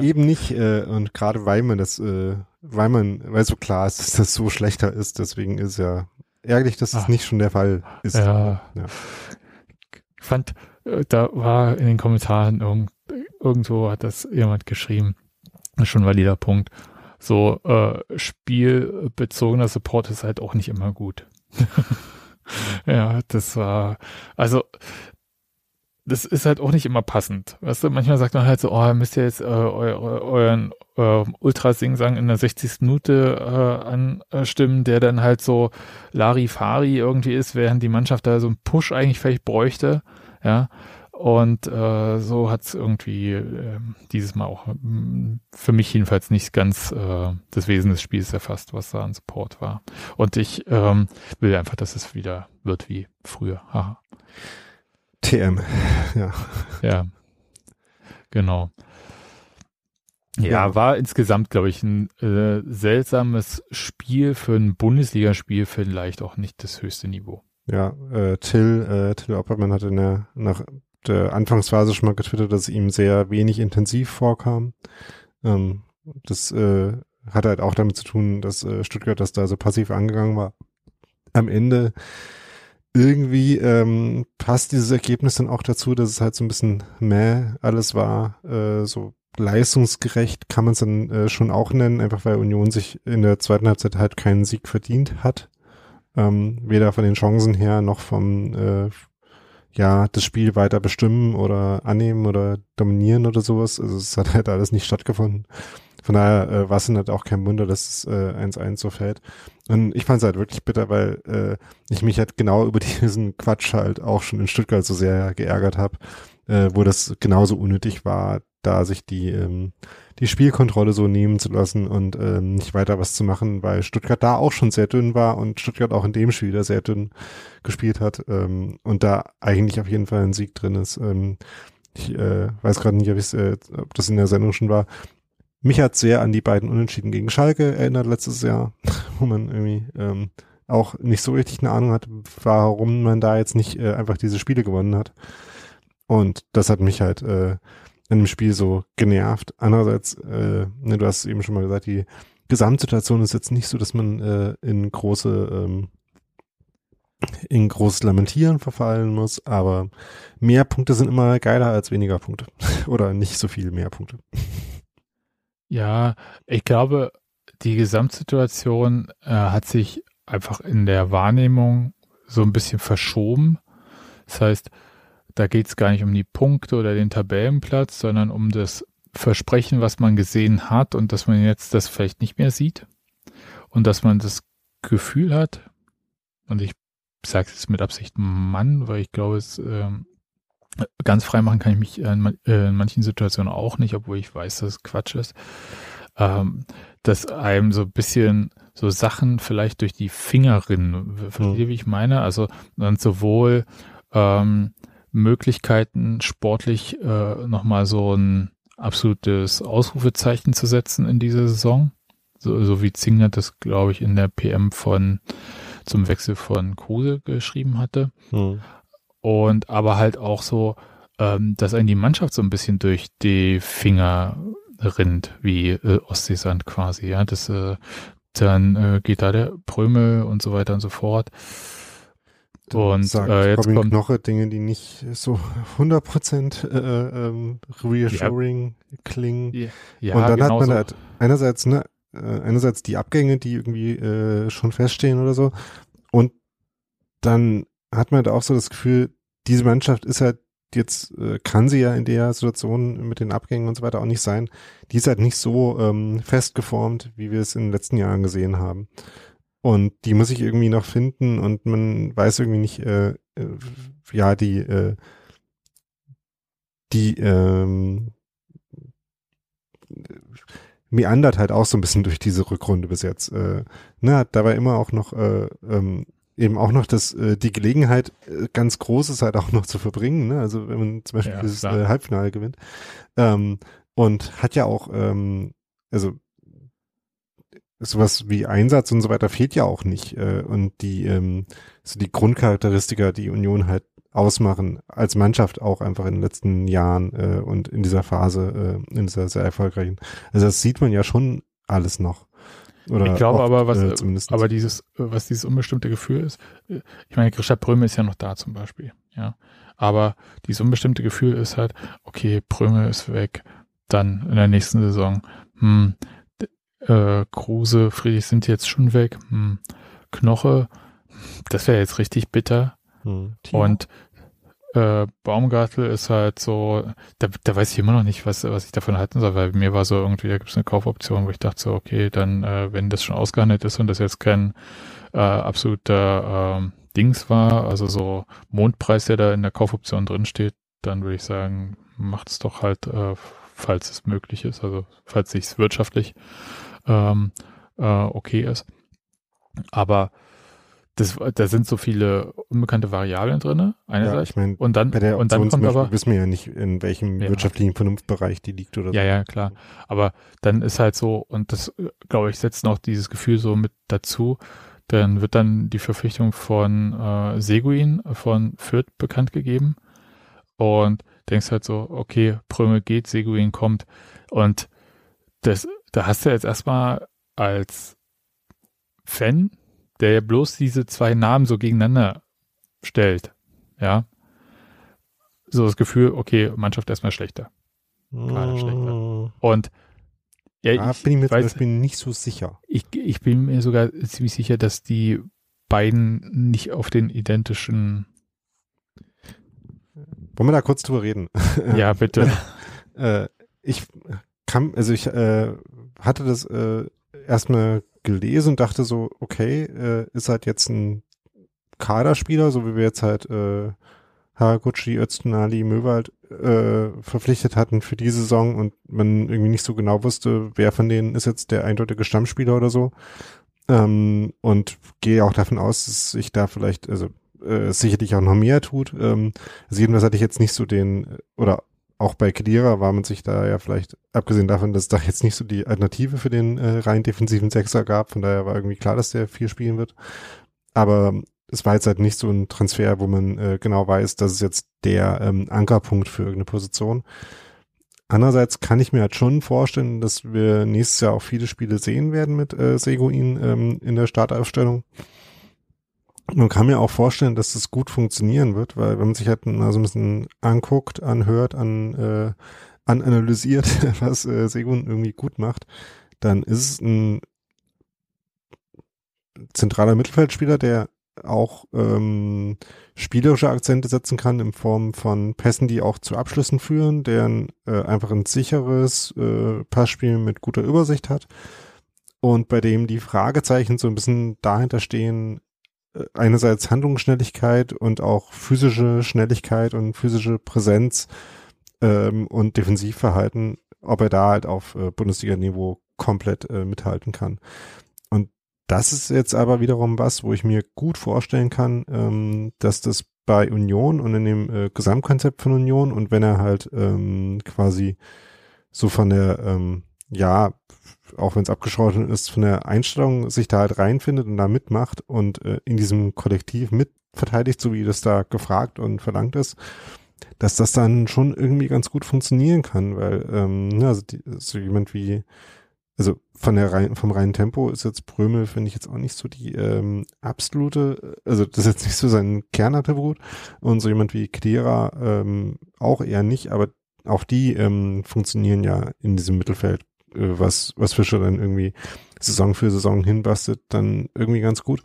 Eben nicht. Äh, und gerade weil man das, äh, weil man, weil so klar ist, dass das so schlechter ist, deswegen ist ja ärgerlich, dass das Ach. nicht schon der Fall ist. Ja. ja. Ich fand, äh, da war in den Kommentaren irgend, irgendwo hat das jemand geschrieben. Das ist schon ein valider Punkt. So, äh, spielbezogener Support ist halt auch nicht immer gut. ja, das war, also, das ist halt auch nicht immer passend. Weißt du, manchmal sagt man halt so, oh, müsst ihr jetzt äh, eu, eu, euren äh, Ultrasing-Sang in der 60. Minute äh, anstimmen, der dann halt so Larifari irgendwie ist, während die Mannschaft da so einen Push eigentlich vielleicht bräuchte. Ja, und äh, so hat es irgendwie äh, dieses Mal auch mh, für mich jedenfalls nicht ganz äh, das Wesen des Spiels erfasst, was da an Support war. Und ich ähm, will einfach, dass es wieder wird wie früher. Haha. TM, ja. Ja, genau. Ja, ja, war insgesamt, glaube ich, ein äh, seltsames Spiel für ein Bundesligaspiel, vielleicht auch nicht das höchste Niveau. Ja, äh, Till, äh, Till Oppermann hat in der, nach der Anfangsphase schon mal getwittert, dass es ihm sehr wenig intensiv vorkam. Ähm, das äh, hat halt auch damit zu tun, dass äh, Stuttgart das da so passiv angegangen war. Am Ende irgendwie ähm, passt dieses Ergebnis dann auch dazu, dass es halt so ein bisschen mäh alles war, äh, so leistungsgerecht kann man es dann äh, schon auch nennen, einfach weil Union sich in der zweiten Halbzeit halt keinen Sieg verdient hat. Ähm, weder von den Chancen her noch vom äh, ja, das Spiel weiter bestimmen oder annehmen oder dominieren oder sowas. Also es hat halt alles nicht stattgefunden. Von daher äh, war es dann halt auch kein Wunder, dass es 1-1 äh, so fällt. Und ich fand es halt wirklich bitter, weil äh, ich mich halt genau über diesen Quatsch halt auch schon in Stuttgart so sehr geärgert habe, äh, wo das genauso unnötig war, da sich die, ähm, die Spielkontrolle so nehmen zu lassen und ähm, nicht weiter was zu machen, weil Stuttgart da auch schon sehr dünn war und Stuttgart auch in dem Spiel wieder sehr dünn gespielt hat ähm, und da eigentlich auf jeden Fall ein Sieg drin ist. Ähm, ich äh, weiß gerade nicht, ob, äh, ob das in der Sendung schon war. Mich hat sehr an die beiden Unentschieden gegen Schalke erinnert letztes Jahr, wo man irgendwie ähm, auch nicht so richtig eine Ahnung hat, warum man da jetzt nicht äh, einfach diese Spiele gewonnen hat. Und das hat mich halt äh, in dem Spiel so genervt. Andererseits, äh, ne, du hast eben schon mal gesagt, die Gesamtsituation ist jetzt nicht so, dass man äh, in große ähm, in großes Lamentieren verfallen muss, aber mehr Punkte sind immer geiler als weniger Punkte. Oder nicht so viel mehr Punkte. Ja, ich glaube, die Gesamtsituation äh, hat sich einfach in der Wahrnehmung so ein bisschen verschoben. Das heißt, da geht es gar nicht um die Punkte oder den Tabellenplatz, sondern um das Versprechen, was man gesehen hat und dass man jetzt das vielleicht nicht mehr sieht und dass man das Gefühl hat, und ich sage es mit Absicht Mann, weil ich glaube, es äh, ganz frei machen kann ich mich in, äh, in, manchen Situationen auch nicht, obwohl ich weiß, dass es Quatsch ist, ähm, dass einem so ein bisschen so Sachen vielleicht durch die Finger rinnen, verstehe, mhm. wie ich meine? Also dann sowohl ähm, Möglichkeiten, sportlich äh, nochmal so ein absolutes Ausrufezeichen zu setzen in dieser Saison. So, so wie Zingler das, glaube ich, in der PM von zum Wechsel von Kruse geschrieben hatte. Hm. Und aber halt auch so, ähm, dass einen die Mannschaft so ein bisschen durch die Finger rinnt, wie äh, Ostseesand quasi. Ja, das äh, dann äh, geht da der Prömel und so weiter und so fort. Und sagt äh, jetzt Robin kommt Knoche Dinge, die nicht so 100% äh, ähm, reassuring klingen. ja, und dann genau hat man so. halt einerseits, ne, äh, einerseits die Abgänge, die irgendwie äh, schon feststehen oder so. Und dann hat man halt auch so das Gefühl, diese Mannschaft ist halt jetzt, äh, kann sie ja in der Situation mit den Abgängen und so weiter auch nicht sein. Die ist halt nicht so ähm, festgeformt, wie wir es in den letzten Jahren gesehen haben. Und die muss ich irgendwie noch finden und man weiß irgendwie nicht, äh, äh, ja, die, äh, die, ähm, meandert halt auch so ein bisschen durch diese Rückrunde bis jetzt. Äh, ne, dabei immer auch noch äh, ähm, eben auch noch das äh, die Gelegenheit äh, ganz groß ist halt auch noch zu verbringen. Ne? Also wenn man zum Beispiel Ja, klar. äh, Halbfinale gewinnt ähm, und hat ja auch ähm, also sowas wie Einsatz und so weiter fehlt ja auch nicht äh, und die ähm, so die Grundcharakteristika, die Union halt ausmachen als Mannschaft auch einfach in den letzten Jahren äh, und in dieser Phase, äh, in dieser sehr erfolgreichen. Also das sieht man ja schon alles noch. Oder Ich glaube oft, aber, was, äh, aber dieses, was dieses unbestimmte Gefühl ist, äh, ich meine, Grisha Pröme ist ja noch da zum Beispiel, ja. Aber dieses unbestimmte Gefühl ist halt, okay, Pröme ist weg, dann in der nächsten Saison, hm, äh, Kruse, Friedrich sind jetzt schon weg, hm, Knoche, das wäre jetzt richtig bitter. Hm. Und äh, Baumgartel ist halt so, da, da weiß ich immer noch nicht, was, was ich davon halten soll, weil mir war so irgendwie, da gibt es eine Kaufoption, wo ich dachte so, okay, dann, äh, wenn das schon ausgehandelt ist und das jetzt kein äh, absoluter ähm, Dings war, also so Mondpreis, der da in der Kaufoption drin steht, dann würde ich sagen, macht es doch halt, äh, falls es möglich ist, also falls sich's wirtschaftlich ähm, äh, okay ist. Aber das, da sind so viele unbekannte Variablen drinne, ja, einerseits. ich meine, und dann, bei der und dann kommt aber, wissen wir ja nicht, in welchem Ja. wirtschaftlichen Vernunftbereich die liegt oder so. ja, ja, klar. Aber dann ist halt so, und das, glaube ich, setzt noch dieses Gefühl so mit dazu, dann wird dann die Verpflichtung von äh, Seguin von Fürth bekannt gegeben und denkst halt so, okay, Pröme geht, Seguin kommt und das, da hast du jetzt erstmal als Fan, der ja bloß diese zwei Namen so gegeneinander stellt, ja, so das Gefühl, okay, Mannschaft erstmal schlechter. Gerade schlechter. Hm. Und ja, Da ich, bin ich mir zum weiß, Beispiel nicht so sicher. ich, ich bin mir sogar ziemlich sicher, dass die beiden nicht auf den identischen. Wollen wir da kurz drüber reden? Ja, bitte. äh, ich kam, also ich äh, hatte das äh, erstmal gelesen und dachte so, okay, äh, ist halt jetzt ein Kaderspieler, so wie wir jetzt halt äh, Haraguchi, Öztunali, Möwald äh, verpflichtet hatten für die Saison und man irgendwie nicht so genau wusste, wer von denen ist jetzt der eindeutige Stammspieler oder so. Ähm, und gehe auch davon aus, dass sich da vielleicht, also äh, sicherlich auch noch mehr tut. Ähm, also jedenfalls hatte ich jetzt nicht so den, oder auch bei Kedira war man sich da ja vielleicht, abgesehen davon, dass es da jetzt nicht so die Alternative für den äh, rein defensiven Sechser gab, von daher war irgendwie klar, dass der viel spielen wird. Aber es war jetzt halt nicht so ein Transfer, wo man äh, genau weiß, das ist jetzt der ähm, Ankerpunkt für irgendeine Position. Andererseits kann ich mir halt schon vorstellen, dass wir nächstes Jahr auch viele Spiele sehen werden mit äh, Seguin ähm, in der Startaufstellung. Man kann mir auch vorstellen, dass das gut funktionieren wird, weil wenn man sich halt mal so ein bisschen anguckt, anhört, an, äh, ananalysiert, was äh, Segun irgendwie gut macht, dann ist es ein zentraler Mittelfeldspieler, der auch ähm, spielerische Akzente setzen kann in Form von Pässen, die auch zu Abschlüssen führen, der äh, einfach ein sicheres äh, Passspiel mit guter Übersicht hat. Und bei dem die Fragezeichen so ein bisschen dahinter stehen, einerseits Handlungsschnelligkeit und auch physische Schnelligkeit und physische Präsenz ähm, und Defensivverhalten, ob er da halt auf äh, Bundesliga-Niveau komplett äh, mithalten kann. Und das ist jetzt aber wiederum was, wo ich mir gut vorstellen kann, ähm, dass das bei Union und in dem äh, Gesamtkonzept von Union und wenn er halt ähm, quasi so von der, ähm, ja, auch wenn es abgeschrotten ist, von der Einstellung sich da halt reinfindet und da mitmacht und äh, in diesem Kollektiv mitverteidigt, so wie das da gefragt und verlangt ist, dass das dann schon irgendwie ganz gut funktionieren kann, weil ähm, ne, also, die, so jemand wie also von der rein, vom reinen Tempo ist jetzt Prömel, finde ich jetzt auch nicht so die ähm, absolute, also das ist jetzt nicht so sein Kernattribut und so jemand wie Klera ähm, auch eher nicht, aber auch die ähm, funktionieren ja in diesem Mittelfeld, was, was Fischer dann irgendwie Saison für Saison hinbastet, dann irgendwie ganz gut.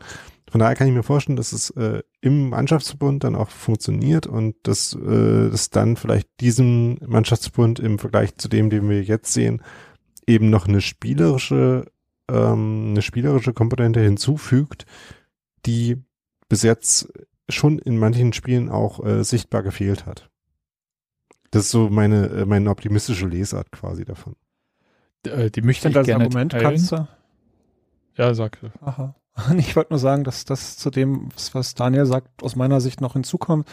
Von daher kann ich mir vorstellen, dass es äh, im Mannschaftsverbund dann auch funktioniert und dass äh, das dann vielleicht diesem Mannschaftsverbund im Vergleich zu dem, den wir jetzt sehen, eben noch eine spielerische, ähm, eine spielerische Komponente hinzufügt, die bis jetzt schon in manchen Spielen auch äh, sichtbar gefehlt hat. Das ist so meine, äh, meine optimistische Lesart quasi davon. Äh, die möchte ich das gerne Argument kannst du? Ja, sag. Aha. Ich wollte nur sagen, dass das zu dem, was Daniel sagt, aus meiner Sicht noch hinzukommt,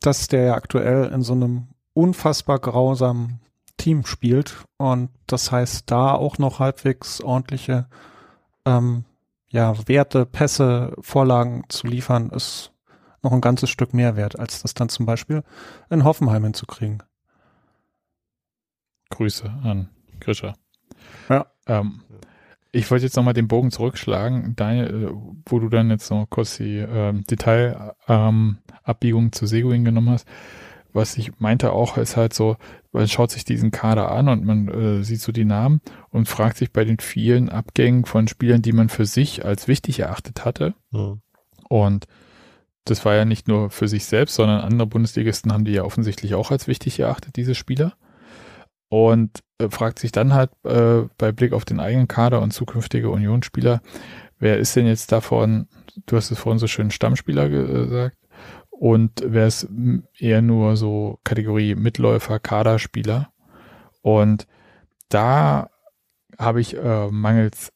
dass der ja aktuell in so einem unfassbar grausamen Team spielt und das heißt, da auch noch halbwegs ordentliche ähm, ja, Werte, Pässe, Vorlagen zu liefern, ist noch ein ganzes Stück mehr wert, als das dann zum Beispiel in Hoffenheim hinzukriegen. Grüße an Grisha. Ja. Ähm, ich wollte jetzt nochmal den Bogen zurückschlagen, deine, äh, wo du dann jetzt noch kurz die ähm, Detailabbiegung ähm, zu Seguin genommen hast. Was ich meinte auch, ist halt so, man schaut sich diesen Kader an und man äh, sieht so die Namen und fragt sich bei den vielen Abgängen von Spielern, die man für sich als wichtig erachtet hatte. Mhm. Und das war ja nicht nur für sich selbst, sondern andere Bundesligisten haben die ja offensichtlich auch als wichtig erachtet, diese Spieler und äh, fragt sich dann halt äh, bei Blick auf den eigenen Kader und zukünftige Unionsspieler, wer ist denn jetzt davon, du hast es vorhin so schön Stammspieler gesagt, und wer ist eher nur so Kategorie Mitläufer, Kaderspieler. Und da habe ich äh, mangels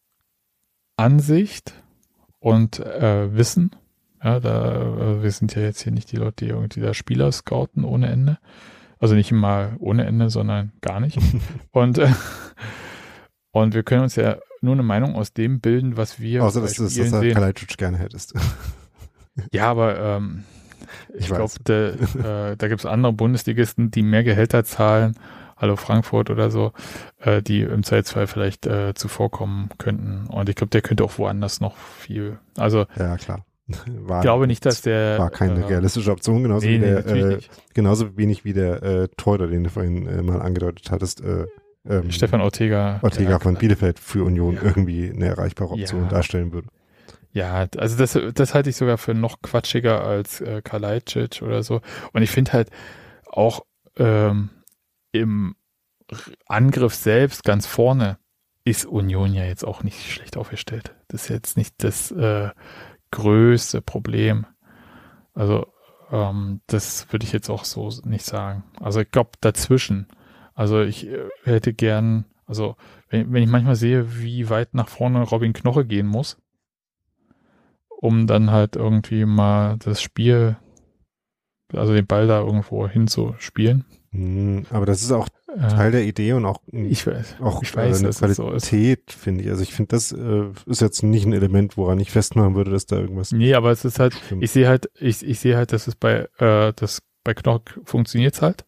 Ansicht und äh, Wissen, ja, da, äh, wir sind ja jetzt hier nicht die Leute, die irgendwie da Spieler scouten ohne Ende, also nicht mal ohne Ende, sondern gar nicht. und, äh, und wir können uns ja nur eine Meinung aus dem bilden, was wir Außer, dass du das Kalajdzic gerne hättest. ja, aber ähm, ich, ich glaube, da, äh, da gibt es andere Bundesligisten, die mehr Gehälter zahlen, Hallo Frankfurt oder so, äh, die im Zweifelsfall vielleicht äh, zuvorkommen könnten. Und ich glaube, der könnte auch woanders noch viel. Also ja, klar. War, ich glaube nicht, dass der. War keine äh, realistische Option, genauso, nee, wie der, nee, äh, genauso wenig wie der äh, Torhüter, den du vorhin äh, mal angedeutet hattest. Äh, ähm, Stefan Ortega. Ortega von Bielefeld für Union ja. irgendwie eine erreichbare Option ja. darstellen würde. Ja, also das, das halte ich sogar für noch quatschiger als äh, Kalajdzic oder so. Und ich finde halt auch ähm, im Angriff selbst ganz vorne ist Union ja jetzt auch nicht schlecht aufgestellt. Das ist jetzt nicht das äh, größte Problem. Also ähm, das würde ich jetzt auch so nicht sagen. Also ich glaube dazwischen. Also ich äh, hätte gern, also wenn, wenn ich manchmal sehe, wie weit nach vorne Robin Knoche gehen muss, um dann halt irgendwie mal das Spiel, also den Ball da irgendwo hinzuspielen. Hm, aber das ist auch Teil der Idee und auch, ich weiß, auch ich weiß, eine Qualität, so finde ich. Also ich finde, das äh, ist jetzt nicht ein Element, woran ich festmachen würde, dass da irgendwas. Nee, aber es ist halt, stimmt. ich sehe halt, ich, ich sehe halt, dass es bei, äh, das bei Knock funktioniert halt.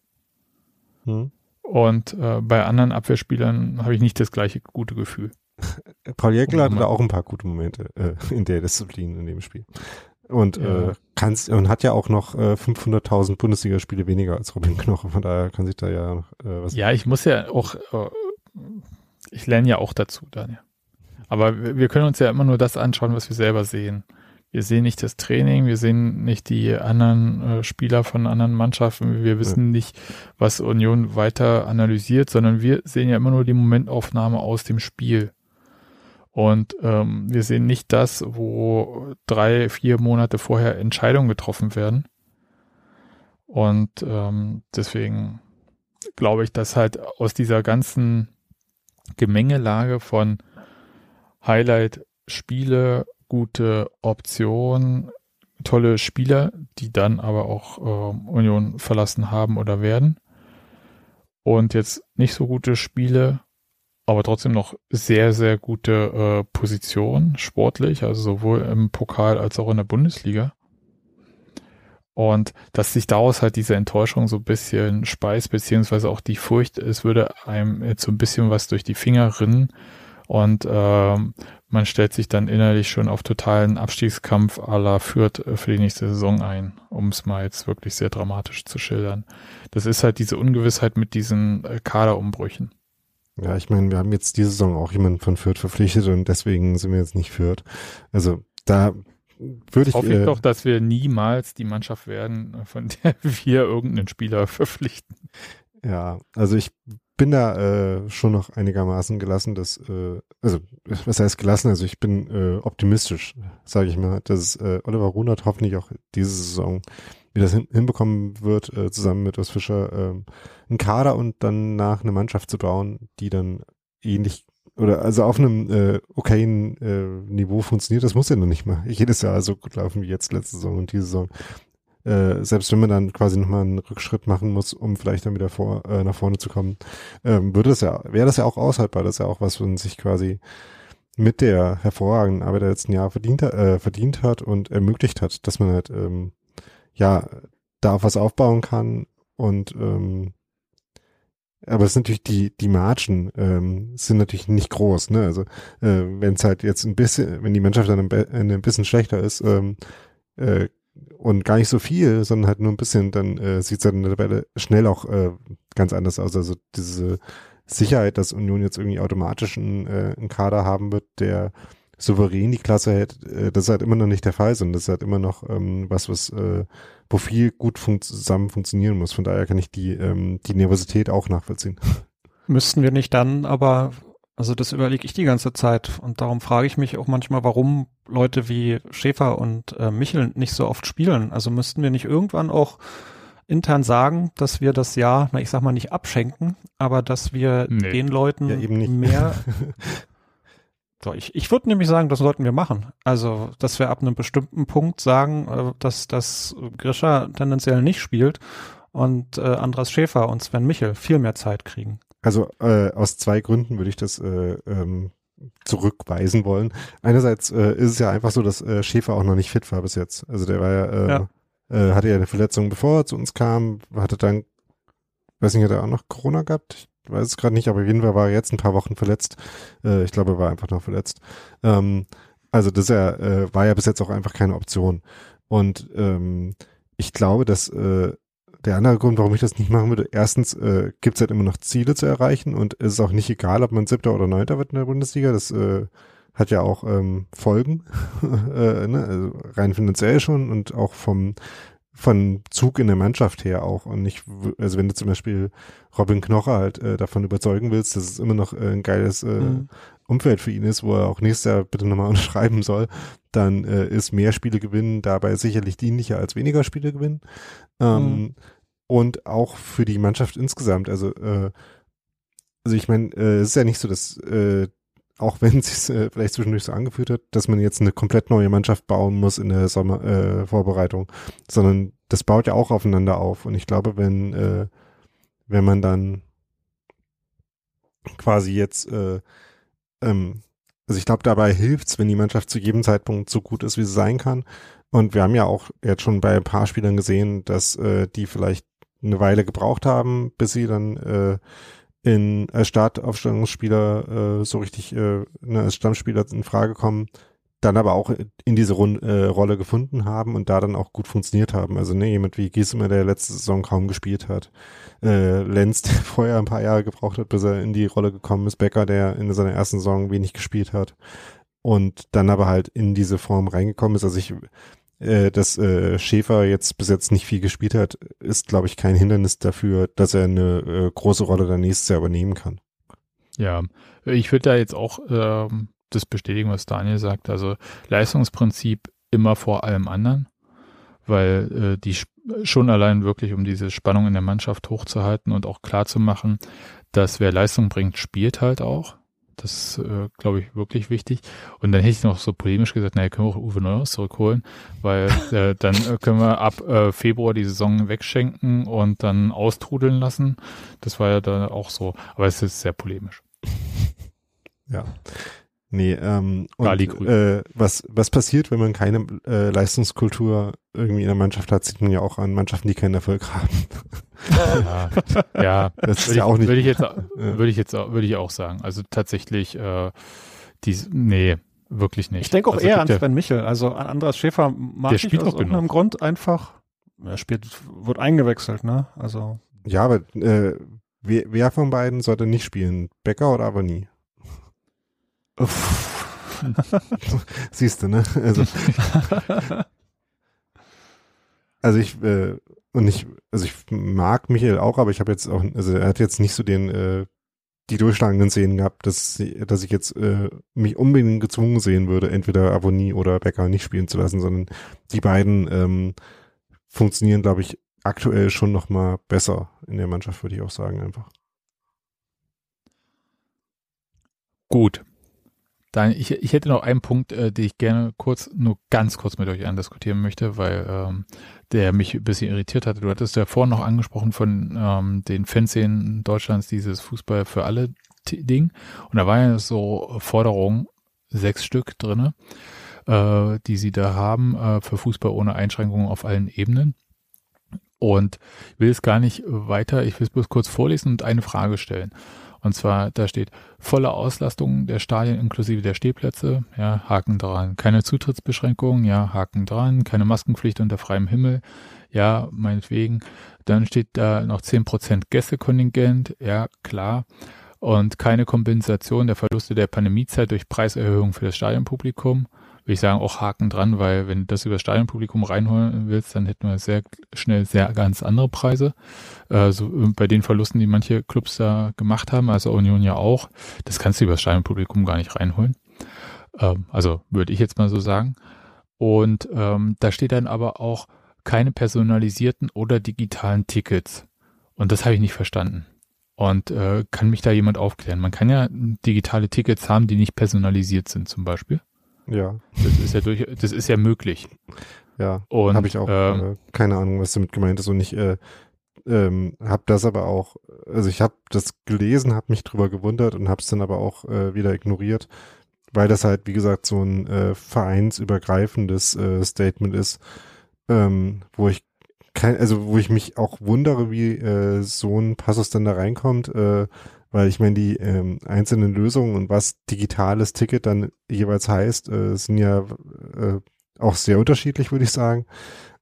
Hm. Und äh, bei anderen Abwehrspielern habe ich nicht das gleiche gute Gefühl. Paul Jäckel hatte da auch ein paar gute Momente äh, in der Disziplin in dem Spiel. Und ja. äh, kannst und hat ja auch noch äh, 500.000 Bundesligaspiele weniger als Robin Knoche. Von daher kann sich da ja noch äh, was. Ja, ich muss ja auch, äh, ich lerne ja auch dazu, Daniel. Aber wir können uns ja immer nur das anschauen, was wir selber sehen. Wir sehen nicht das Training, wir sehen nicht die anderen äh, Spieler von anderen Mannschaften, wir wissen ja. nicht, was Union weiter analysiert, sondern wir sehen ja immer nur die Momentaufnahme aus dem Spiel. Und ähm, wir sehen nicht das, wo drei, vier Monate vorher Entscheidungen getroffen werden. Und ähm, deswegen glaube ich, dass halt aus dieser ganzen Gemengelage von Highlight-Spiele, gute Optionen, tolle Spieler, die dann aber auch äh, Union verlassen haben oder werden. Und jetzt nicht so gute Spiele, aber trotzdem noch sehr, sehr gute äh, Position sportlich, also sowohl im Pokal als auch in der Bundesliga. Und dass sich daraus halt diese Enttäuschung so ein bisschen speist, beziehungsweise auch die Furcht, es würde einem jetzt so ein bisschen was durch die Finger rinnen. Und ähm, man stellt sich dann innerlich schon auf totalen Abstiegskampf aller Fürth äh, für die nächste Saison ein, um es mal jetzt wirklich sehr dramatisch zu schildern. Das ist halt diese Ungewissheit mit diesen äh, Kaderumbrüchen. Ja, ich meine, wir haben jetzt diese Saison auch jemanden von Fürth verpflichtet und deswegen sind wir jetzt nicht Fürth. Also da würde ich. Hoffe ich äh, doch, dass wir niemals die Mannschaft werden, von der wir irgendeinen Spieler verpflichten. Ja, also ich bin da äh, schon noch einigermaßen gelassen, dass, äh, also was heißt gelassen? Also ich bin äh, optimistisch, sage ich mal, dass äh, Oliver Runert hoffentlich auch diese Saison wie das hin, hinbekommen wird, äh, zusammen mit Urs Fischer äh, einen Kader und dann nach eine Mannschaft zu bauen, die dann ähnlich oder also auf einem äh, okayen äh, Niveau funktioniert, das muss ja noch nicht mal jedes Jahr so gut laufen wie jetzt letzte Saison und diese Saison. Äh, selbst wenn man dann quasi nochmal einen Rückschritt machen muss, um vielleicht dann wieder vor, äh, nach vorne zu kommen, ähm, würde das ja, wäre das ja auch aushaltbar. Das ist ja auch was, was man sich quasi mit der hervorragenden Arbeit der letzten Jahre verdient, äh, verdient hat und ermöglicht hat, dass man halt ähm, ja da was aufbauen kann und ähm, aber es sind natürlich die die Margen ähm, sind natürlich nicht groß, ne? Also äh, wenn es halt jetzt ein bisschen, wenn die Mannschaft dann ein, ein bisschen schlechter ist ähm, äh, und gar nicht so viel, sondern halt nur ein bisschen, dann äh, sieht es in der Tabelle schnell auch äh, ganz anders aus. Also diese Sicherheit, dass Union jetzt irgendwie automatisch einen, äh, einen Kader haben wird, der souverän die Klasse hält, äh, das ist halt immer noch nicht der Fall, sondern das ist halt immer noch ähm, was, was äh, wo viel gut fun zusammen funktionieren muss. Von daher kann ich die ähm, die Nervosität auch nachvollziehen. Müssten wir nicht dann aber also das überlege ich die ganze Zeit und darum frage ich mich auch manchmal, warum Leute wie Schäfer und äh, Michel nicht so oft spielen. Also müssten wir nicht irgendwann auch intern sagen, dass wir das Jahr, na ich sag mal nicht abschenken, aber dass wir nee. den Leuten ja, mehr So, ich, ich würde nämlich sagen, das sollten wir machen. Also, dass wir ab einem bestimmten Punkt sagen, äh, dass, dass Grisha tendenziell nicht spielt und äh, Andras Schäfer und Sven Michel viel mehr Zeit kriegen. Also äh, aus zwei Gründen würde ich das äh, ähm, zurückweisen wollen. Einerseits äh, ist es ja einfach so, dass äh, Schäfer auch noch nicht fit war bis jetzt. Also der war ja, äh, ja. Äh, hatte ja eine Verletzung, bevor er zu uns kam, hatte dann, weiß nicht, hat er auch noch Corona gehabt? Ich weiß es gerade nicht, aber auf jeden Fall war er jetzt ein paar Wochen verletzt. Äh, ich glaube, er war einfach noch verletzt. Ähm, also das ja, äh, war ja bis jetzt auch einfach keine Option. Und ähm, ich glaube, dass äh, der andere Grund, warum ich das nicht machen würde, erstens äh, gibt es halt immer noch Ziele zu erreichen und es ist auch nicht egal, ob man siebter oder neunter wird in der Bundesliga. Das äh, hat ja auch ähm, Folgen, äh, ne? also rein finanziell schon und auch vom von Zug in der Mannschaft her auch und nicht, also wenn du zum Beispiel Robin Knocher halt äh, davon überzeugen willst, dass es immer noch äh, ein geiles äh, mhm. Umfeld für ihn ist, wo er auch nächstes Jahr bitte nochmal unterschreiben soll, dann äh, ist mehr Spiele gewinnen dabei sicherlich dienlicher als weniger Spiele gewinnen. Ähm, mhm und auch für die Mannschaft insgesamt. Also, äh, also ich meine, äh, es ist ja nicht so, dass äh, auch wenn es äh, vielleicht zwischendurch so angefühlt hat, dass man jetzt eine komplett neue Mannschaft bauen muss in der Sommervorbereitung, äh, sondern das baut ja auch aufeinander auf. Und ich glaube, wenn äh, wenn man dann quasi jetzt äh, ähm, also ich glaube, dabei hilft's, wenn die Mannschaft zu jedem Zeitpunkt so gut ist, wie sie sein kann. Und wir haben ja auch jetzt schon bei ein paar Spielern gesehen, dass äh, die vielleicht eine Weile gebraucht haben, bis sie dann äh, in als Startaufstellungsspieler äh, so richtig äh, ne, als Stammspieler in Frage kommen, dann aber auch in diese Run äh, Rolle gefunden haben und da dann auch gut funktioniert haben. Also ne, jemand wie Giesemer, der letzte Saison kaum gespielt hat, äh, Lenz, der vorher ein paar Jahre gebraucht hat, bis er in die Rolle gekommen ist, Becker, der in seiner ersten Saison wenig gespielt hat und dann aber halt in diese Form reingekommen ist. Also ich äh, dass äh, Schäfer jetzt bis jetzt nicht viel gespielt hat, ist, glaube ich, kein Hindernis dafür, dass er eine äh, große Rolle dann nächstes Jahr übernehmen kann. Ja, ich würde da jetzt auch ähm, das bestätigen, was Daniel sagt. Also Leistungsprinzip immer vor allem anderen, weil äh, die schon allein wirklich, um diese Spannung in der Mannschaft hochzuhalten und auch klar zu machen, dass wer Leistung bringt, spielt halt auch. Das ist, äh, glaube ich, wirklich wichtig. Und dann hätte ich noch so polemisch gesagt, naja, können wir auch Uwe Neuhaus zurückholen, weil äh, dann äh, können wir ab äh, Februar die Saison wegschenken und dann austrudeln lassen. Das war ja dann auch so. Aber es ist sehr polemisch. Ja. Nee, ähm, und äh, was, was passiert, wenn man keine äh, Leistungskultur irgendwie in der Mannschaft hat, sieht man ja auch an Mannschaften, die keinen Erfolg haben. Ja, ja das ist ja auch nicht. Würde ich jetzt, würde ich jetzt, würde ich auch sagen. Also tatsächlich, äh, die, nee, wirklich nicht. Ich denke auch also eher an Sven Michel. Also an Andreas Schäfer mag der spielt ich aus irgendeinem Grund einfach. Er spielt, wird eingewechselt, ne? Also. Ja, aber äh, wer, wer von beiden sollte nicht spielen? Becker oder Avani? Siehst du, ne? Also, also ich, äh, und ich, also ich mag Michael auch, aber ich habe jetzt auch, also er hat jetzt nicht so den, äh, die durchschlagenden Szenen gehabt, dass, dass ich jetzt äh, mich unbedingt gezwungen sehen würde, entweder Abonnie oder Becker nicht spielen zu lassen, sondern die beiden ähm, funktionieren, glaube ich, aktuell schon noch mal besser in der Mannschaft, würde ich auch sagen, einfach. Gut. Dann, ich, ich hätte noch einen Punkt, äh, den ich gerne kurz, nur ganz kurz mit euch andiskutieren möchte, weil ähm, der mich ein bisschen irritiert hatte. Du hattest ja vorhin noch angesprochen von ähm, den Fanszenen Deutschlands, dieses Fußball für alle Ding. Und da waren ja so Forderungen, sechs Stück drinne, äh, die sie da haben äh, für Fußball ohne Einschränkungen auf allen Ebenen. Und ich will es gar nicht weiter, ich will es bloß kurz vorlesen und eine Frage stellen. Und zwar, da steht volle Auslastung der Stadien inklusive der Stehplätze, ja, Haken dran. Keine Zutrittsbeschränkungen, ja, Haken dran. Keine Maskenpflicht unter freiem Himmel, ja, meinetwegen. Dann steht da noch 10% Gästekontingent, ja, klar. Und keine Kompensation der Verluste der Pandemiezeit durch Preiserhöhung für das Stadionpublikum würde ich sagen, auch Haken dran, weil wenn du das über Stadionpublikum reinholen willst, dann hätten wir sehr schnell sehr ganz andere Preise. Äh, äh, bei den Verlusten, die manche Clubs da gemacht haben, also Union ja auch, das kannst du über Stadionpublikum gar nicht reinholen. Ähm, also würde ich jetzt mal so sagen. Und ähm, da steht dann aber auch keine personalisierten oder digitalen Tickets. Und das habe ich nicht verstanden. Und äh, kann mich da jemand aufklären? Man kann ja digitale Tickets haben, die nicht personalisiert sind, zum Beispiel. Ja. Das ist ja durch, das ist ja möglich. Ja. Und habe ich auch ähm, äh, keine Ahnung, was damit gemeint ist und ich äh, ähm, habe das aber auch, also ich habe das gelesen, habe mich drüber gewundert und habe es dann aber auch äh, wieder ignoriert, weil das halt wie gesagt so ein äh, vereinsübergreifendes äh, Statement ist, ähm, wo ich kein, also wo ich mich auch wundere, wie äh, so ein Passus dann da reinkommt. Äh, weil ich meine, die ähm, einzelnen Lösungen und was digitales Ticket dann jeweils heißt, äh, sind ja äh, auch sehr unterschiedlich, würde ich sagen.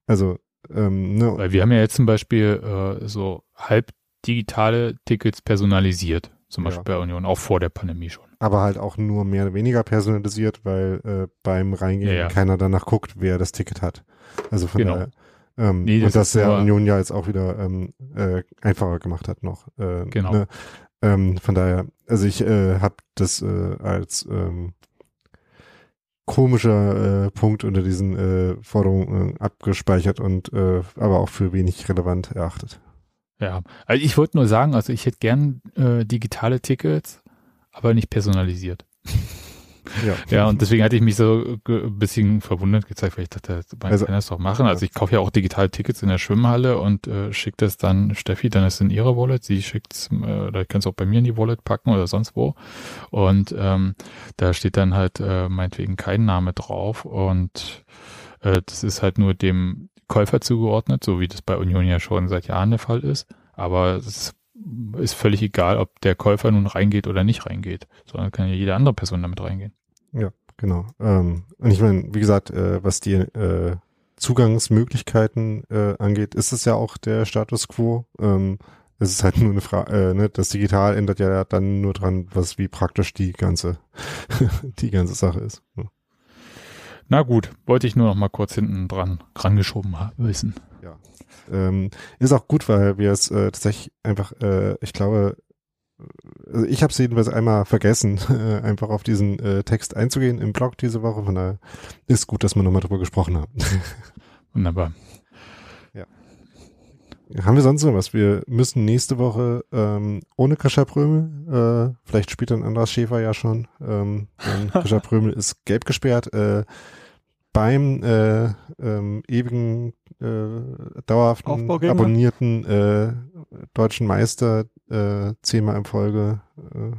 Also, ähm, ne. Weil wir haben ja jetzt zum Beispiel äh, so halb digitale Tickets personalisiert, zum Beispiel ja. bei Union, auch vor der Pandemie schon. Aber halt auch nur mehr oder weniger personalisiert, weil äh, beim Reingehen ja, ja. keiner danach guckt, wer das Ticket hat. Also von genau. daher. Ähm, nee, das und das der Union ja jetzt auch wieder ähm, äh, einfacher gemacht hat noch. Äh, genau. Ne? Ähm, von daher, also ich äh, habe das äh, als ähm, komischer äh, Punkt unter diesen äh, Forderungen äh, abgespeichert und äh, aber auch für wenig relevant erachtet. Ja, also ich wollte nur sagen, also ich hätte gern äh, digitale Tickets, aber nicht personalisiert. Ja. ja, und deswegen hatte ich mich so ein bisschen verwundert gezeigt, weil ich dachte, man also, kann das doch machen. Also ich kaufe ja auch digitale Tickets in der Schwimmhalle und äh, schicke das dann Steffi, dann ist es in ihrer Wallet, sie schickt's, äh, oder kann es auch bei mir in die Wallet packen oder sonst wo. Und ähm, da steht dann halt äh, meinetwegen kein Name drauf und äh, das ist halt nur dem Käufer zugeordnet, so wie das bei Union ja schon seit Jahren der Fall ist. Aber es ist völlig egal, ob der Käufer nun reingeht oder nicht reingeht, sondern kann ja jede andere Person damit reingehen. Ja, genau. Ähm, und ich meine, wie gesagt, äh, was die äh, Zugangsmöglichkeiten äh, angeht, ist es ja auch der Status quo. Ähm, es ist halt nur eine Frage, äh, ne, das Digital ändert ja dann nur dran, was wie praktisch die ganze, die ganze Sache ist. Ja. Na gut, wollte ich nur noch mal kurz hinten dran rangeschoben wissen. Ja. Ähm, ist auch gut, weil wir es äh, tatsächlich einfach, äh, ich glaube, also ich habe es jedenfalls einmal vergessen, äh, einfach auf diesen äh, Text einzugehen im Blog diese Woche. Von daher ist gut, dass wir nochmal drüber gesprochen haben. Wunderbar. Ja. Haben wir sonst noch was? Wir müssen nächste Woche ähm, ohne Krischer Prömel, äh, vielleicht spielt dann Andras Schäfer ja schon, ähm, Krischer Prömel ist gelb gesperrt, äh, beim äh, ähm, ewigen, äh, dauerhaften, abonnierten äh, deutschen Meister äh, zehnmal in Folge äh,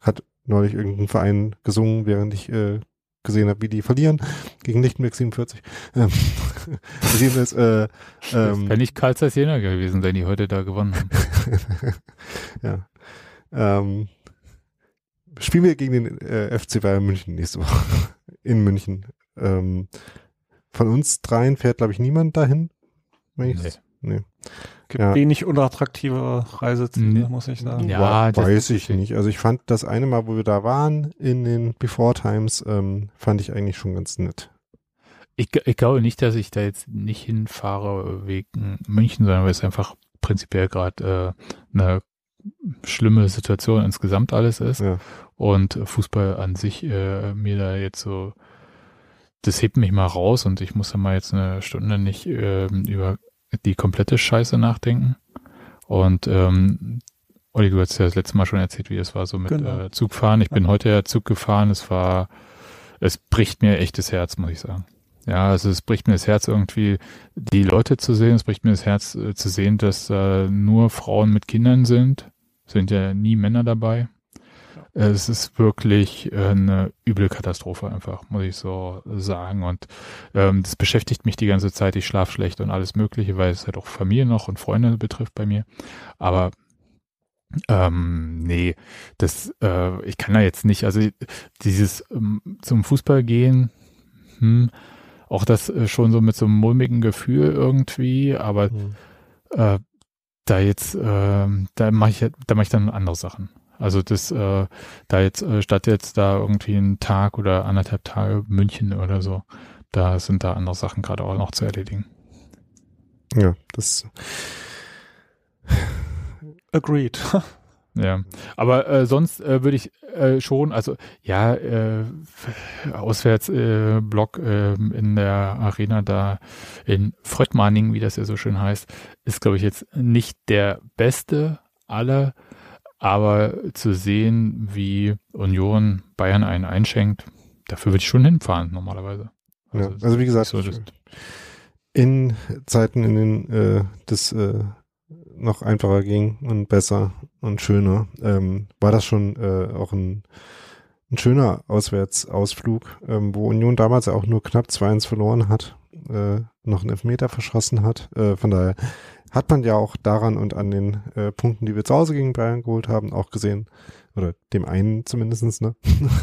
hat neulich irgendeinen Verein gesungen, während ich äh, gesehen habe, wie die verlieren gegen Lichtenberg 47. Ähm, jedenfalls, äh, ähm, kann nicht Karl Zeiss Jena gewesen sein, die heute da gewonnen haben. ja. Ähm, spielen wir gegen den äh, FC Bayern München nächste Woche in München. Ähm, von uns dreien fährt, glaube ich, niemand dahin. Nee. nee. Gibt ja. wenig unattraktive Reiseziele, muss ich sagen. Ja, weiß ich nicht. Also ich fand das eine Mal, wo wir da waren, in den Before Times, ähm, fand ich eigentlich schon ganz nett. Ich, ich glaube nicht, dass ich da jetzt nicht hinfahre wegen München, sondern weil es einfach prinzipiell gerade äh, eine schlimme Situation insgesamt alles ist. Ja. Und Fußball an sich äh, mir da jetzt so, das hebt mich mal raus und ich muss da mal jetzt eine Stunde nicht äh, über die komplette Scheiße nachdenken. Und ähm, Olli, du hast ja das letzte Mal schon erzählt, wie es war so mit genau. äh, Zugfahren. Ich bin heute ja Zug gefahren. Es war, es bricht mir echt das Herz, muss ich sagen. Ja, also es bricht mir das Herz irgendwie, die Leute zu sehen. Es bricht mir das Herz äh, zu sehen, dass äh, nur Frauen mit Kindern sind. Sind ja nie Männer dabei. Es ist wirklich äh, eine üble Katastrophe einfach, muss ich so sagen. Und ähm, das beschäftigt mich die ganze Zeit. Ich schlafe schlecht und alles Mögliche, weil es halt auch Familie noch und Freunde betrifft bei mir. Aber ähm, nee, das, äh, ich kann da jetzt nicht, also dieses ähm, zum Fußball gehen, hm, auch das äh, schon so mit so einem mulmigen Gefühl irgendwie, aber mhm. äh, da jetzt, äh, da mache ich, da mache ich dann andere Sachen. Also das, äh, da jetzt, äh, statt jetzt da irgendwie einen Tag oder anderthalb Tage München oder so, da sind da andere Sachen gerade auch noch zu erledigen. Ja, das agreed. Ja, aber äh, sonst äh, würde ich äh, schon, also ja, äh, Auswärtsblock äh, äh, in der Arena da in Fröttmanning, wie das ja so schön heißt, ist glaube ich jetzt nicht der beste aller, aber zu sehen, wie Union Bayern einen einschenkt, dafür würde ich schon hinfahren normalerweise. Also, ja, also wie gesagt, so in Zeiten, in denen äh, das äh, noch einfacher ging und besser und schöner, ähm, war das schon äh, auch ein, ein schöner Auswärtsausflug, ähm, wo Union damals auch nur knapp 2-1 verloren hat, äh, noch einen Elfmeter verschossen hat. Äh, von daher hat man ja auch daran und an den äh, Punkten, die wir zu Hause gegen Bayern geholt haben, auch gesehen, oder dem einen zumindestens, ne,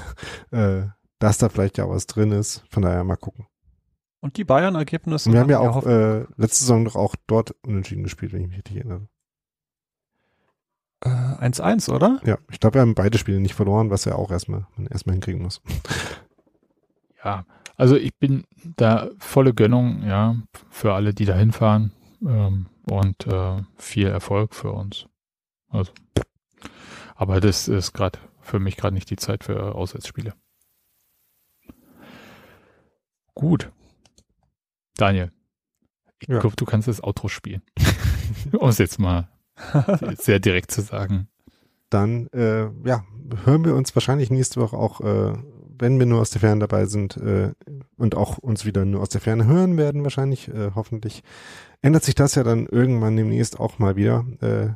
äh, dass da vielleicht ja was drin ist. Von daher mal gucken. Und die Bayern-Ergebnisse. Wir haben ja auch äh, letzte Saison doch auch dort unentschieden gespielt, wenn ich mich richtig erinnere. 1-1, äh, oder? Ja, ich glaube, wir haben beide Spiele nicht verloren, was ja auch erstmal, man erstmal hinkriegen muss. Ja, also ich bin da volle Gönnung, ja, für alle, die da hinfahren ähm, und äh, viel Erfolg für uns. Also, aber das ist gerade für mich gerade nicht die Zeit für Auswärtsspiele. Gut. Daniel, ich ja. glaube, du kannst das Outro spielen. um es jetzt mal sehr direkt zu sagen. Dann, äh, ja, hören wir uns wahrscheinlich nächste Woche auch, äh, wenn wir nur aus der Ferne dabei sind äh, und auch uns wieder nur aus der Ferne hören werden, wahrscheinlich, äh, hoffentlich. Ändert sich das ja dann irgendwann demnächst auch mal wieder, äh,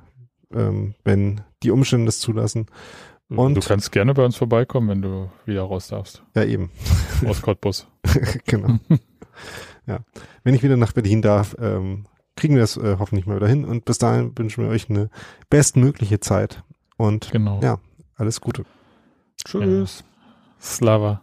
ähm, wenn die Umstände das zulassen. Und du kannst gerne bei uns vorbeikommen, wenn du wieder raus darfst. Ja, eben. Aus Cottbus. genau. ja. Wenn ich wieder nach Berlin darf, ähm, kriegen wir es äh, hoffentlich mal wieder hin. Und bis dahin wünschen wir euch eine bestmögliche Zeit. Und genau. ja, alles Gute. Tschüss. Ja. слава.